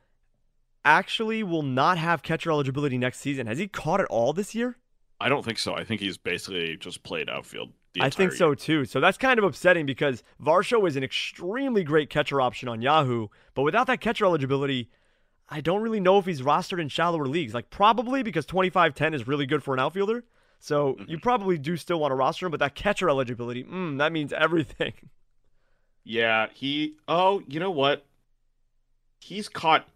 actually will not have catcher eligibility next season. Has he caught it all this year? I don't think so. I think he's basically just played outfield. I think so too. So that's kind of upsetting because Varsho is an extremely great catcher option on Yahoo, but without that catcher eligibility, I don't really know if he's rostered in shallower leagues. Like probably because 25-10 is really good for an outfielder. So you Mhm. probably do still want to roster him, but that catcher eligibility, mm, that means everything. Yeah, he. Oh, you know what? He's caught.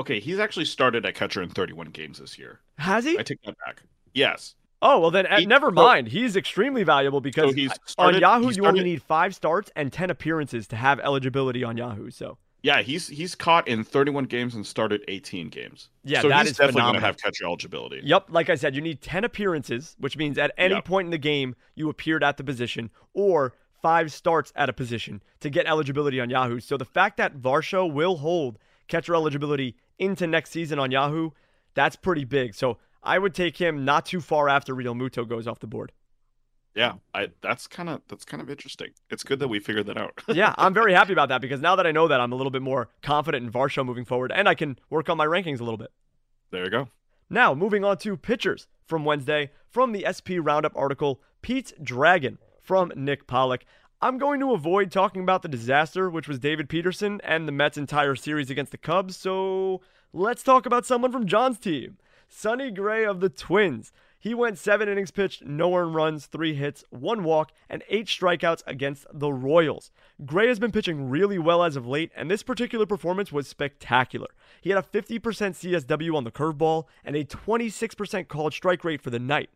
Okay, he's actually started at catcher in 31 games this year. Has he? I take that back. Yes. Oh well, then He- never mind. He's extremely valuable because So he's on Yahoo he you only need five starts and ten appearances to have eligibility on Yahoo. So Yeah, he's he's caught in 31 games and started 18 games. Yeah, so that he's is definitely gonna have catcher eligibility. Yep, like I said, you need 10 appearances, which means at any Yep. point in the game you appeared at the position, or five starts at a position to get eligibility on Yahoo. So the fact that Varsho will hold catcher eligibility into next season on Yahoo, that's pretty big. So I would take him not too far after Realmuto goes off the board. Yeah, I that's kind of that's kind of interesting. It's good that we figured that out. yeah, I'm very happy about that because now that I know that, I'm a little bit more confident in Varsho moving forward, and I can work on my rankings a little bit. there you go. Now, moving on to pitchers from Wednesday from the SP Roundup article, Pete's Dragon from Nick Pollack. I'm going to avoid talking about the disaster, which was David Peterson and the Mets' entire series against the Cubs, so let's talk about someone from John's team. Sonny Gray of the Twins. He went seven innings pitched, no earned runs, three hits, one walk, and eight strikeouts against the Royals. Gray has been pitching really well as of late, and this particular performance was spectacular. He had a 50% CSW on the curveball and a 26% called strike rate for the night.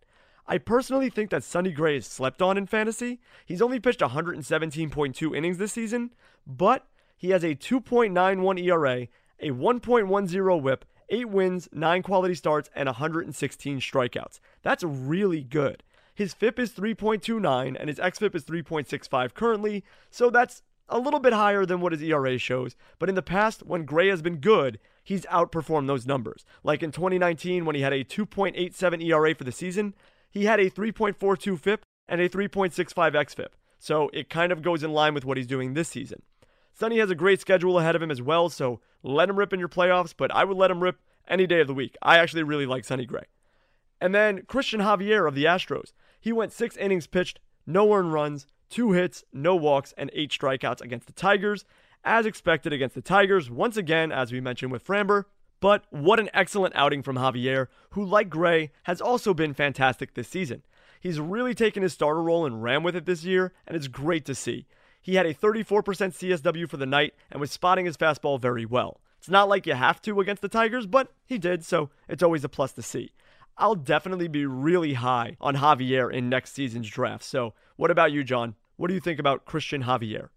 I personally think that Sonny Gray is slept on in fantasy. He's only pitched 117.2 innings this season, but he has a 2.91 ERA, a 1.10 whip, 8 wins, 9 quality starts, and 116 strikeouts. That's really good. His FIP is 3.29 and his XFIP is 3.65 currently, so that's a little bit higher than what his ERA shows. But in the past, when Gray has been good, he's outperformed those numbers. Like in 2019, when he had a 2.87 ERA for the season, he had a 3.42 FIP and a 3.65 XFIP. So it kind of goes in line with what he's doing this season. Sonny has a great schedule ahead of him as well, so let him rip in your playoffs, but I would let him rip any day of the week. I actually really like Sonny Gray. And then Cristian Javier of the Astros. He went six innings pitched, no earned runs, two hits, no walks, and eight strikeouts against the Tigers. As expected against the Tigers, once again, as we mentioned with Framber. But what an excellent outing from Javier, who, like Gray, has also been fantastic this season. He's really taken his starter role and ran with it this year, and it's great to see. He had a 34% CSW for the night and was spotting his fastball very well. It's not like you have to against the Tigers, but he did, so it's always a plus to see. I'll definitely be really high on Javier in next season's draft. So, what about you, John? What do you think about Cristian Javier?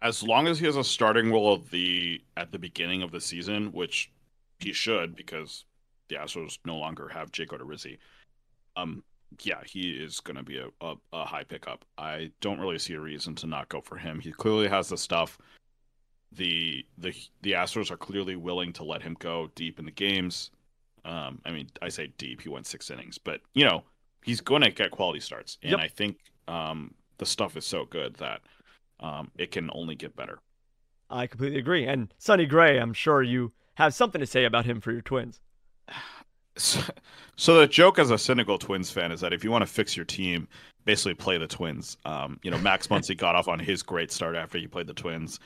As long as he has a starting role at the at the beginning of the season, which he should because the Astros no longer have Jake Odorizzi. Um, yeah, he is going to be a, a, a high pickup. I don't really see a reason to not go for him. He clearly has the stuff. The the the Astros are clearly willing to let him go deep in the games. Um, I mean, I say deep. He went six innings, but you know he's going to get quality starts, and Yep. I think um, the stuff is so good that um, it can only get better. I completely agree. And Sonny Gray, I'm sure you have something to say about him for your Twins. So, so the joke as a cynical Twins fan is that if you want to fix your team, basically play the Twins. Um, you know, Max Muncy got off on his great start after he played the Twins.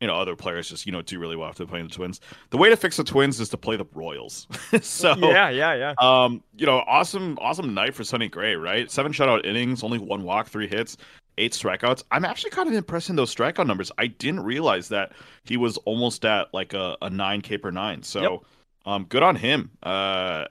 You know, other players just you know do really well after playing the Twins. The way to fix the Twins is to play the Royals. so yeah, yeah, yeah. um, you know, awesome, awesome night for Sonny Gray, right? Seven shutout innings, only one walk, three hits, eight strikeouts. I'm actually kind of impressed in those strikeout numbers. I didn't realize that he was almost at like a, a nine K per nine. So, Yep. Um, good on him. Uh,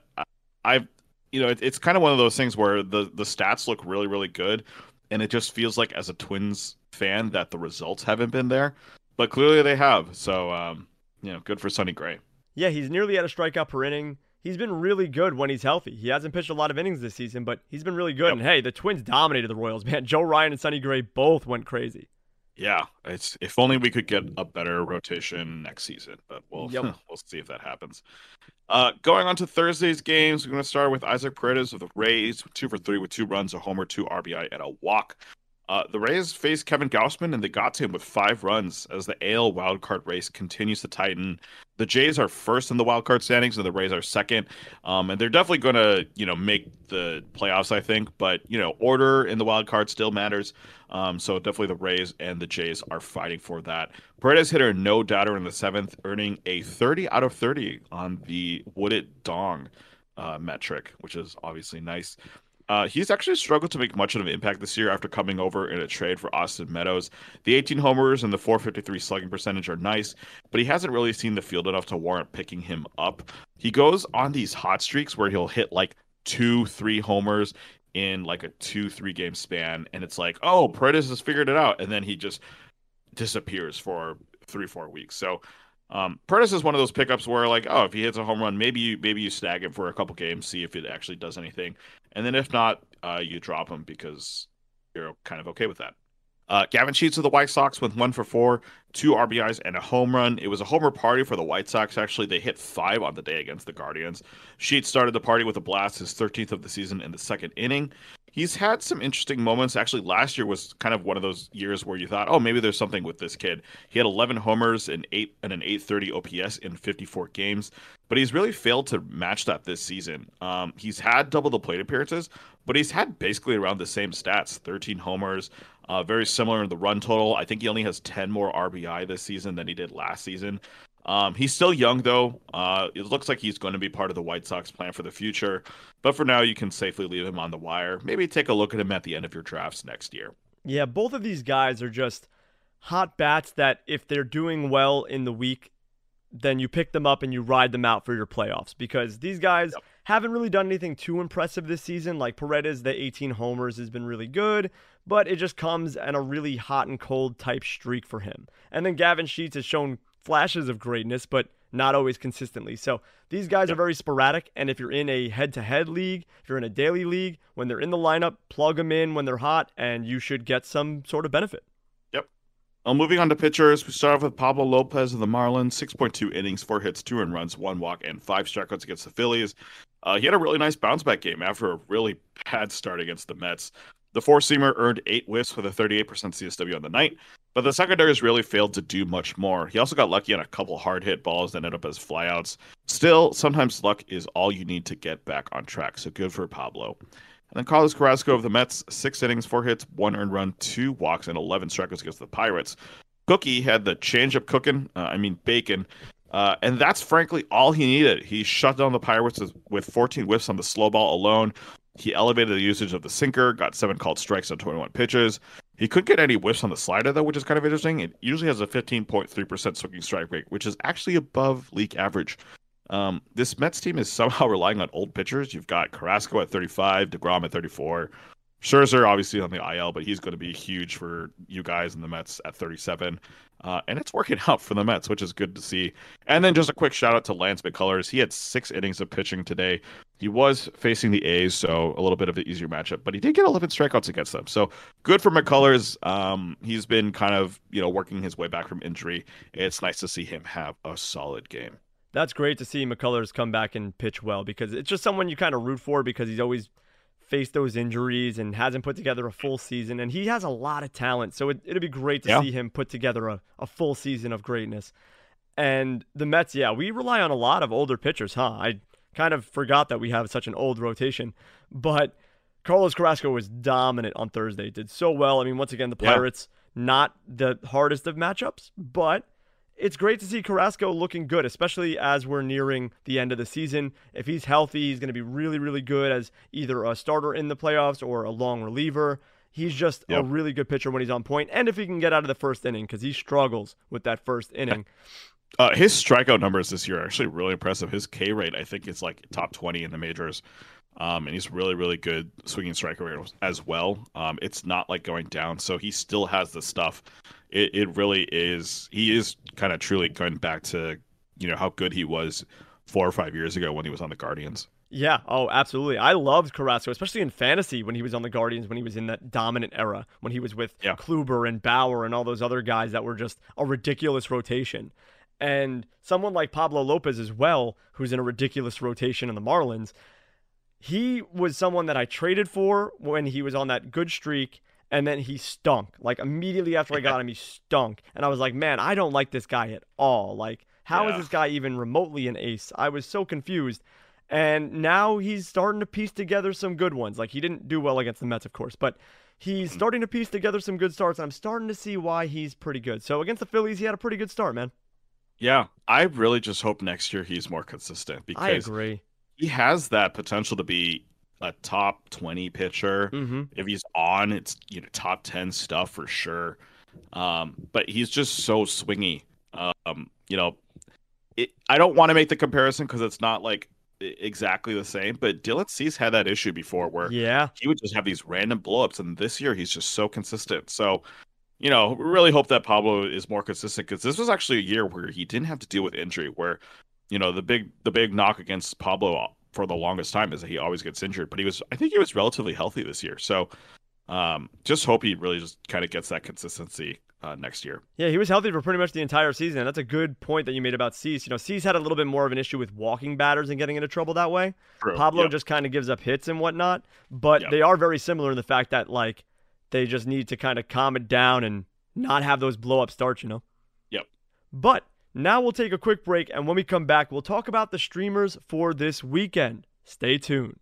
I've, you know, it, it's kind of one of those things where the the stats look really, really good, and it just feels like as a Twins fan that the results haven't been there, but clearly they have. So, um, you know, good for Sonny Gray. Yeah, he's nearly at a strikeout per inning. He's been really good when he's healthy. He hasn't pitched a lot of innings this season, but he's been really good. Yep. And hey, the Twins dominated the Royals, man. Joe Ryan and Sonny Gray both went crazy. Yeah, it's if only we could get a better rotation next season, but we'll Yep. we'll see if that happens. Uh, going on to Thursday's games, we're going to start with Isaac Paredes of the Rays, two for three with two runs, a homer, two RBI, and a walk. Uh, the Rays faced Kevin Gausman and they got to him with five runs as the AL wildcard race continues to tighten. The Jays are first in the wildcard standings and the Rays are second. Um, and they're definitely going to, you know, make the playoffs, I think. But, you know, order in the wildcard still matters. Um, so definitely the Rays and the Jays are fighting for that. Paredes hit a no doubter in the seventh, earning a 30 out of 30 on the Wooded Dong uh, metric, which is obviously nice. Uh, he's actually struggled to make much of an impact this year after coming over in a trade for Austin Meadows. The 18 homers and the 453 slugging percentage are nice, but he hasn't really seen the field enough to warrant picking him up. He goes on these hot streaks where he'll hit like two, three homers in like a two, three game span, and it's like, oh, Paredes has figured it out, and then he just disappears for three, four weeks. So um, Paredes is one of those pickups where, like, oh, if he hits a home run, maybe you maybe you snag him for a couple games, see if it actually does anything, and then if not, uh, you drop him because you're kind of okay with that. Uh, Gavin Sheets of the White Sox with one for four, two RBIs, and a home run. It was a homer party for the White Sox. Actually, they hit five on the day against the Guardians. Sheets started the party with a blast, his 13th of the season in the second inning he's had some interesting moments. Actually, last year was kind of one of those years where you thought, oh, maybe there's something with this kid. He had 11 homers and eight and an 830 OPS in 54 games, but he's really failed to match that this season. Um, he's had double the plate appearances, but he's had basically around the same stats: 13 homers, uh, very similar in the run total. I think he only has 10 more RBI this season than he did last season. Um, he's still young, though. Uh, it looks like he's going to be part of the White Sox plan for the future. But for now, you can safely leave him on the wire. Maybe take a look at him at the end of your drafts next year. Yeah, both of these guys are just hot bats that if they're doing well in the week, then you pick them up and you ride them out for your playoffs because these guys yep. haven't really done anything too impressive this season. Like Paredes, the 18 homers has been really good, but it just comes in a really hot and cold type streak for him. And then Gavin Sheets has shown flashes of greatness, but not always consistently. So these guys yep. are very sporadic. And if you're in a head to head league, if you're in a daily league, when they're in the lineup, plug them in when they're hot, and you should get some sort of benefit. Yep. Well, moving on to pitchers, we start off with Pablo Lopez of the Marlins, 6.2 innings, four hits, two and runs, one walk, and five strikeouts against the Phillies. Uh, he had a really nice bounce back game after a really bad start against the Mets. The four seamer earned eight whiffs with a 38% CSW on the night, but the secondaries really failed to do much more. He also got lucky on a couple hard hit balls that ended up as flyouts. Still, sometimes luck is all you need to get back on track, so good for Pablo. And then Carlos Carrasco of the Mets, six innings, four hits, one earned run, two walks, and 11 strikeouts against the Pirates. Cookie had the changeup cooking, uh, I mean, bacon. Uh, and that's frankly all he needed. He shut down the Pirates with 14 whiffs on the slow ball alone. He elevated the usage of the sinker, got seven called strikes on 21 pitches. He couldn't get any whiffs on the slider, though, which is kind of interesting. It usually has a 15.3% swinging strike rate, which is actually above league average. Um, this Mets team is somehow relying on old pitchers. You've got Carrasco at 35, DeGrom at 34. Scherzer obviously on the IL, but he's going to be huge for you guys in the Mets at 37. Uh, and it's working out for the Mets, which is good to see. And then just a quick shout out to Lance McCullers. He had six innings of pitching today. He was facing the A's, so a little bit of an easier matchup, but he did get 11 strikeouts against them. So good for McCullers. Um, he's been kind of you know working his way back from injury. It's nice to see him have a solid game. That's great to see McCullers come back and pitch well because it's just someone you kind of root for because he's always faced those injuries and hasn't put together a full season. And he has a lot of talent. So it, would be great to yeah. see him put together a, a full season of greatness. And the Mets, yeah, we rely on a lot of older pitchers, huh? I kind of forgot that we have such an old rotation. But Carlos Carrasco was dominant on Thursday, did so well. I mean, once again, the Pirates, yeah. not the hardest of matchups, but it's great to see Carrasco looking good, especially as we're nearing the end of the season. If he's healthy, he's going to be really, really good as either a starter in the playoffs or a long reliever. He's just yep. a really good pitcher when he's on point, and if he can get out of the first inning because he struggles with that first inning. Uh, his strikeout numbers this year are actually really impressive. His K rate, I think, is like top twenty in the majors. Um, and he's really, really good swinging strike rate as well. Um, it's not like going down, so he still has the stuff. It, it really is. He is kind of truly going back to you know how good he was four or five years ago when he was on the Guardians. Yeah. Oh, absolutely. I loved Carrasco, especially in fantasy when he was on the Guardians, when he was in that dominant era, when he was with yeah. Kluber and Bauer and all those other guys that were just a ridiculous rotation. And someone like Pablo Lopez as well, who's in a ridiculous rotation in the Marlins, he was someone that I traded for when he was on that good streak and then he stunk. Like immediately after I got him, he stunk. And I was like, man, I don't like this guy at all. Like, how yeah. is this guy even remotely an ace? I was so confused. And now he's starting to piece together some good ones. Like he didn't do well against the Mets, of course, but he's mm-hmm. starting to piece together some good starts. And I'm starting to see why he's pretty good. So against the Phillies, he had a pretty good start, man. Yeah, I really just hope next year he's more consistent because I agree. He has that potential to be a top 20 pitcher. Mm-hmm. If he's on, it's you know top 10 stuff for sure. Um, but he's just so swingy. Um, you know, it, I don't want to make the comparison because it's not like exactly the same. But Dylan Cease had that issue before where yeah he would just have these random blowups, and this year he's just so consistent. So you know, really hope that Pablo is more consistent because this was actually a year where he didn't have to deal with injury. Where you know the big the big knock against Pablo for the longest time is that he always gets injured, but he was I think he was relatively healthy this year. So um, just hope he really just kind of gets that consistency uh, next year. Yeah, he was healthy for pretty much the entire season. And that's a good point that you made about Cease. You know, Cease had a little bit more of an issue with walking batters and getting into trouble that way. True. Pablo yep. just kind of gives up hits and whatnot. But yep. they are very similar in the fact that like they just need to kind of calm it down and not have those blow up starts. You know. Yep. But now we'll take a quick break, and when we come back, we'll talk about the streamers for this weekend. Stay tuned.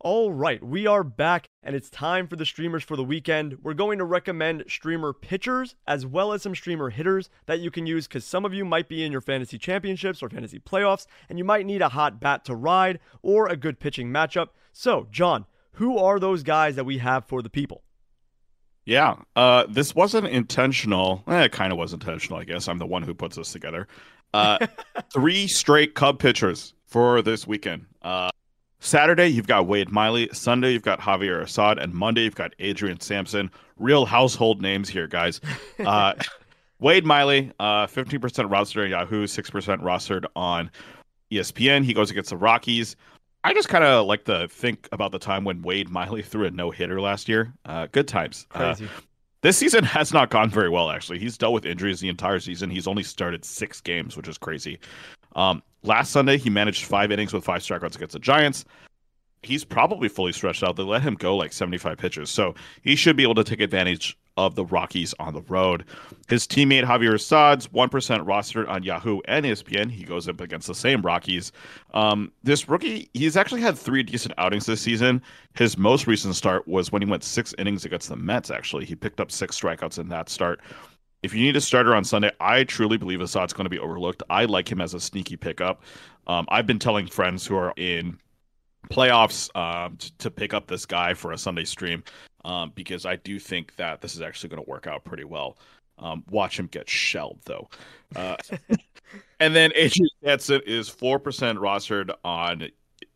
All right, we are back, and it's time for the streamers for the weekend. We're going to recommend streamer pitchers as well as some streamer hitters that you can use because some of you might be in your fantasy championships or fantasy playoffs, and you might need a hot bat to ride or a good pitching matchup. So, John, who are those guys that we have for the people? Yeah, uh, this wasn't intentional. Eh, it kind of was intentional, I guess. I'm the one who puts this together. Uh, three straight Cub pitchers for this weekend. Uh, Saturday, you've got Wade Miley. Sunday, you've got Javier Assad. And Monday, you've got Adrian Sampson. Real household names here, guys. Uh, Wade Miley, uh, 15% rostered on Yahoo, 6% rostered on ESPN. He goes against the Rockies. I just kind of like to think about the time when Wade Miley threw a no hitter last year. Uh, good times. Uh, this season has not gone very well, actually. He's dealt with injuries the entire season. He's only started six games, which is crazy. Um, last Sunday, he managed five innings with five strikeouts against the Giants. He's probably fully stretched out. They let him go like 75 pitches. So he should be able to take advantage of the Rockies on the road. His teammate Javier Assad's 1% rostered on Yahoo and ESPN. He goes up against the same Rockies. Um, this rookie, he's actually had three decent outings this season. His most recent start was when he went six innings against the Mets, actually. He picked up six strikeouts in that start if you need a starter on Sunday, I truly believe Assad's going to be overlooked. I like him as a sneaky pickup. Um, I've been telling friends who are in playoffs um, to, to, pick up this guy for a Sunday stream um, because I do think that this is actually going to work out pretty well. Um, watch him get shelled though. Uh, and then Adrian Sampson is four percent rostered on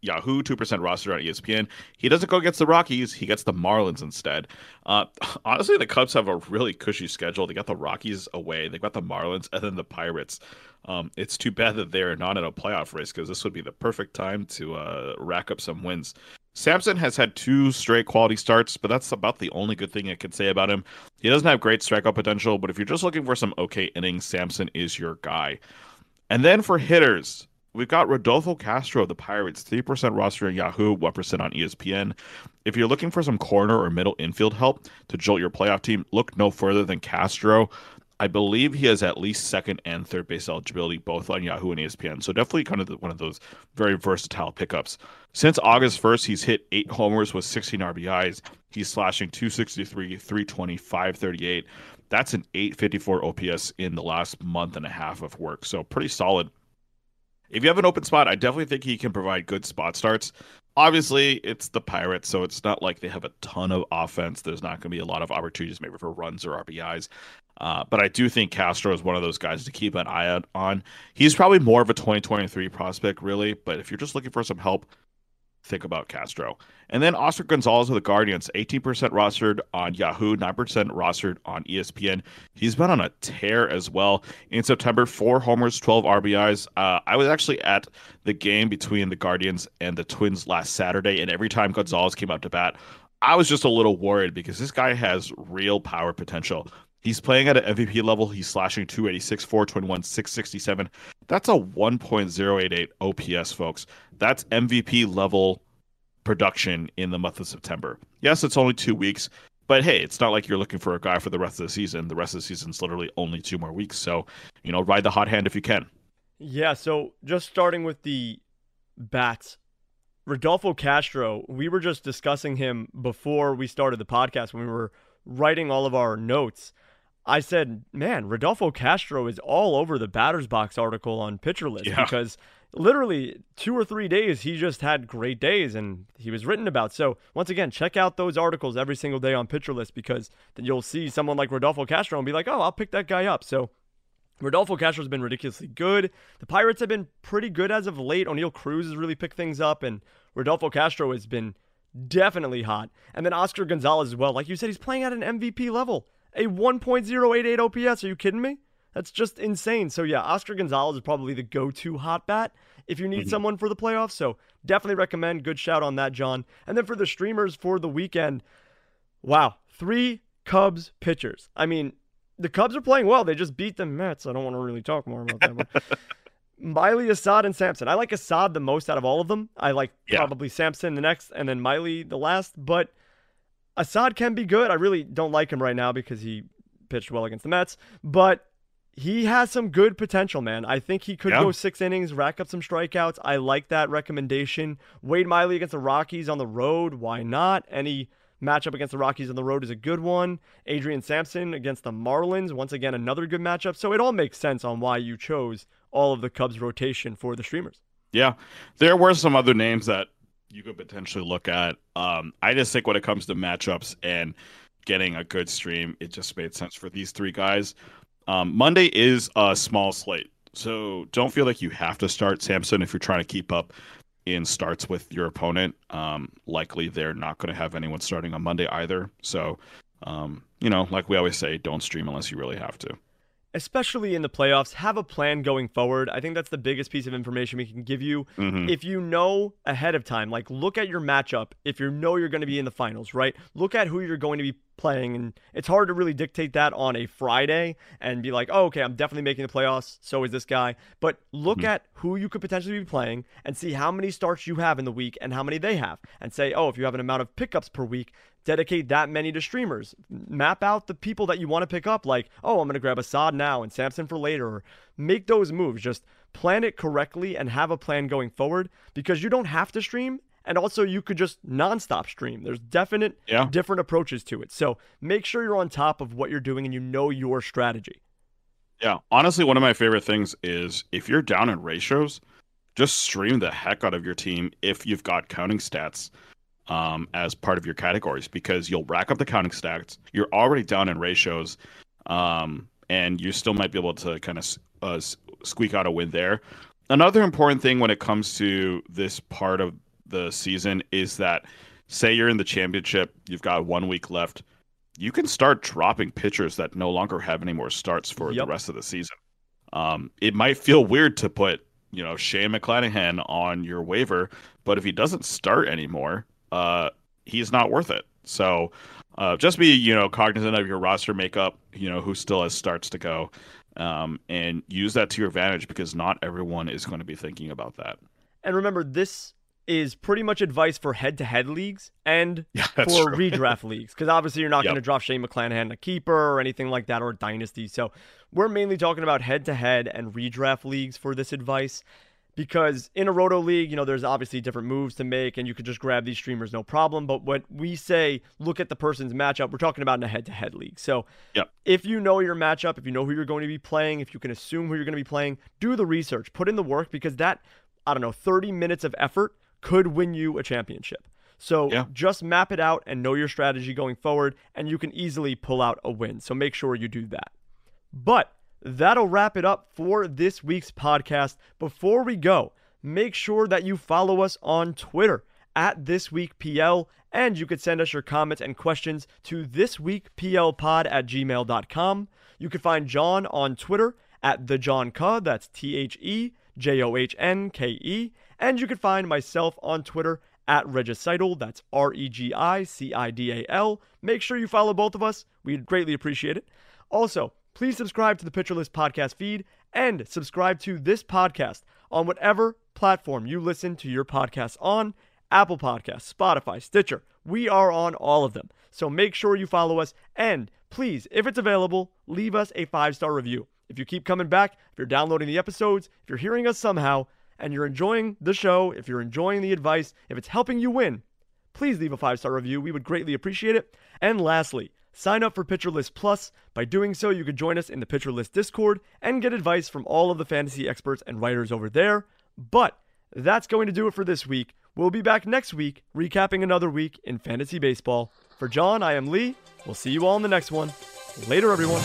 Yahoo, 2% roster on ESPN. He doesn't go against the Rockies. He gets the Marlins instead. Uh, honestly, the Cubs have a really cushy schedule. They got the Rockies away, they got the Marlins, and then the Pirates. Um, it's too bad that they're not in a playoff race because this would be the perfect time to uh, rack up some wins. Sampson has had two straight quality starts, but that's about the only good thing I can say about him. He doesn't have great strikeout potential, but if you're just looking for some okay innings, Sampson is your guy. And then for hitters, We've got Rodolfo Castro of the Pirates, 3% roster in Yahoo, 1% on ESPN. If you're looking for some corner or middle infield help to jolt your playoff team, look no further than Castro. I believe he has at least second and third base eligibility, both on Yahoo and ESPN. So definitely kind of the, one of those very versatile pickups. Since August 1st, he's hit eight homers with 16 RBIs. He's slashing 263, 320, 538. That's an 854 OPS in the last month and a half of work. So pretty solid if you have an open spot, I definitely think he can provide good spot starts. Obviously, it's the Pirates, so it's not like they have a ton of offense. There's not going to be a lot of opportunities maybe for runs or RBIs. Uh, but I do think Castro is one of those guys to keep an eye out on. He's probably more of a 2023 prospect, really. But if you're just looking for some help, think about Castro. And then Oscar Gonzalez of the Guardians, 18% rostered on Yahoo, 9% rostered on ESPN. He's been on a tear as well. In September, four homers, 12 RBIs. Uh, I was actually at the game between the Guardians and the Twins last Saturday, and every time Gonzalez came out to bat, I was just a little worried because this guy has real power potential. He's playing at an MVP level. He's slashing 286, 421, 667. That's a 1.088 OPS, folks. That's MVP level production in the month of September. Yes, it's only two weeks, But hey, it's not like you're looking for a guy for the rest of the season. The rest of the season's literally only two more weeks. So, you know, ride the hot hand if you can. Yeah. So just starting with the bats, Rodolfo Castro, we were just discussing him before we started the podcast when we were writing all of our notes. I said, man, Rodolfo Castro is all over the batter's box article on Pitcher List Yeah. because literally two or three days he just had great days and he was written about. So once again, check out those articles every single day on Pitcher List because then you'll see someone like Rodolfo Castro and be like, oh, I'll pick that guy up. So Rodolfo Castro's been ridiculously good. The Pirates have been pretty good as of late. Oneil Cruz has really picked things up, and Rodolfo Castro has been definitely hot. And then Oscar Gonzalez as well. Like you said, he's playing at an MVP level. A 1.088 OPS. Are you kidding me? That's just insane. So yeah, Oscar Gonzalez is probably the go-to hot bat if you need Mhm. someone for the playoffs. So definitely recommend. Good shout on that, John. And then for the streamers for the weekend, wow, three Cubs pitchers. I mean, the Cubs are playing well. They just beat the Mets. I don't want to really talk more about that. But Miley, Assad, and Sampson. I like Assad the most out of all of them. I like Yeah. probably Sampson the next, and then Miley the last. But Assad can be good. I really don't like him right now because he pitched well against the Mets. But he has some good potential, man. I think he could Yeah. go six innings, rack up some strikeouts. I like that recommendation. Wade Miley against the Rockies on the road. Why not? Any matchup against the Rockies on the road is a good one. Adrian Sampson against the Marlins, once again, another good matchup. So it all makes sense on why you chose all of the Cubs rotation for the streamers. Yeah, there were some other names that you could potentially look at. Um, I just think when it comes to matchups and getting a good stream, it just made sense for these three guys. Um, Monday is a small slate, so don't feel like you have to start Sampson if you're trying to keep up in starts with your opponent. Um, likely they're not going to have anyone starting on Monday either. So, um, you know, like we always say, don't stream unless you really have to. Especially in the playoffs, have a plan going forward. I think that's the biggest piece of information we can give you. Mhm. if you know ahead of time, like look at your matchup, if you know you're going to be in the finals, right? Look at who you're going to be playing. And it's hard to really dictate that on a Friday and be like, oh, okay, I'm definitely making the playoffs. So is this guy. But look Mhm. at who you could potentially be playing and see how many starts you have in the week and how many they have. And say, oh, if you have an amount of pickups per week, dedicate that many to streamers. Map out the people that you want to pick up, like, oh, I'm going to grab Assad now and Sampson for later. Or make those moves. Just plan it correctly and have a plan going forward because you don't have to stream. And also, you could just nonstop stream. There's definite Yeah. different approaches to it. So make sure you're on top of what you're doing and you know your strategy. Yeah, honestly, one of my favorite things is if you're down in ratios, just stream the heck out of your team if you've got counting stats um, as part of your categories because you'll rack up the counting stats. You're already down in ratios, um, and you still might be able to kind of uh, squeak out a win there. Another important thing when it comes to this part of the season is that, say you're in the championship, you've got one week left you can start dropping pitchers that no longer have any more starts for Yep. the rest of the season. Um, it might feel weird to put, you know, Shane McClanahan on your waiver, but if he doesn't start anymore, uh, he's not worth it. So uh, just be, you know, cognizant of your roster makeup, you know, who still has starts to go, um, and use that to your advantage because not everyone is going to be thinking about that. And remember, this is pretty much advice for head to head leagues and Yeah, for true. redraft leagues because obviously you're not Yep. going to drop Shane McClanahan a keeper or anything like that or a dynasty. So we're mainly talking about head to head and redraft leagues for this advice because in a roto league, you know, there's obviously different moves to make and you could just grab these streamers no problem. But when we say look at the person's matchup, we're talking about in a head to head league. So Yep. if you know your matchup, if you know who you're going to be playing, if you can assume who you're going to be playing, do the research, put in the work because that, I don't know, 30 minutes of effort could win you a championship. So Yeah. just map it out and know your strategy going forward, and you can easily pull out a win. So make sure you do that. But that'll wrap it up for this week's podcast. Before we go, make sure that you follow us on Twitter at this week PL, and you could send us your comments and questions to this week PL pod at gmail.com. You can find John on Twitter at the John K, that's T H E J O H N K E, and you can find myself on Twitter at Regicidal, that's R E G I C I D A L. Make sure you follow both of us, we'd greatly appreciate it. Also, please subscribe to the Pitcher List podcast feed and subscribe to this podcast on whatever platform you listen to your podcasts on Apple Podcasts, Spotify, Stitcher, We are on all of them. So make sure you follow us and please, if it's available, leave us a five star review. If you keep coming back, if you're downloading the episodes, if you're hearing us somehow, and you're enjoying the show, if you're enjoying the advice, if it's helping you win, please leave a five star review. We would greatly appreciate it. And lastly, sign up for Pitcher List Plus. By doing so, you can join us in the Pitcher List Discord and get advice from all of the fantasy experts and writers over there. But that's going to do it for this week. We'll be back next week, recapping another week in fantasy baseball. For John, I am Lee. We'll see you all in the next one. Later, everyone.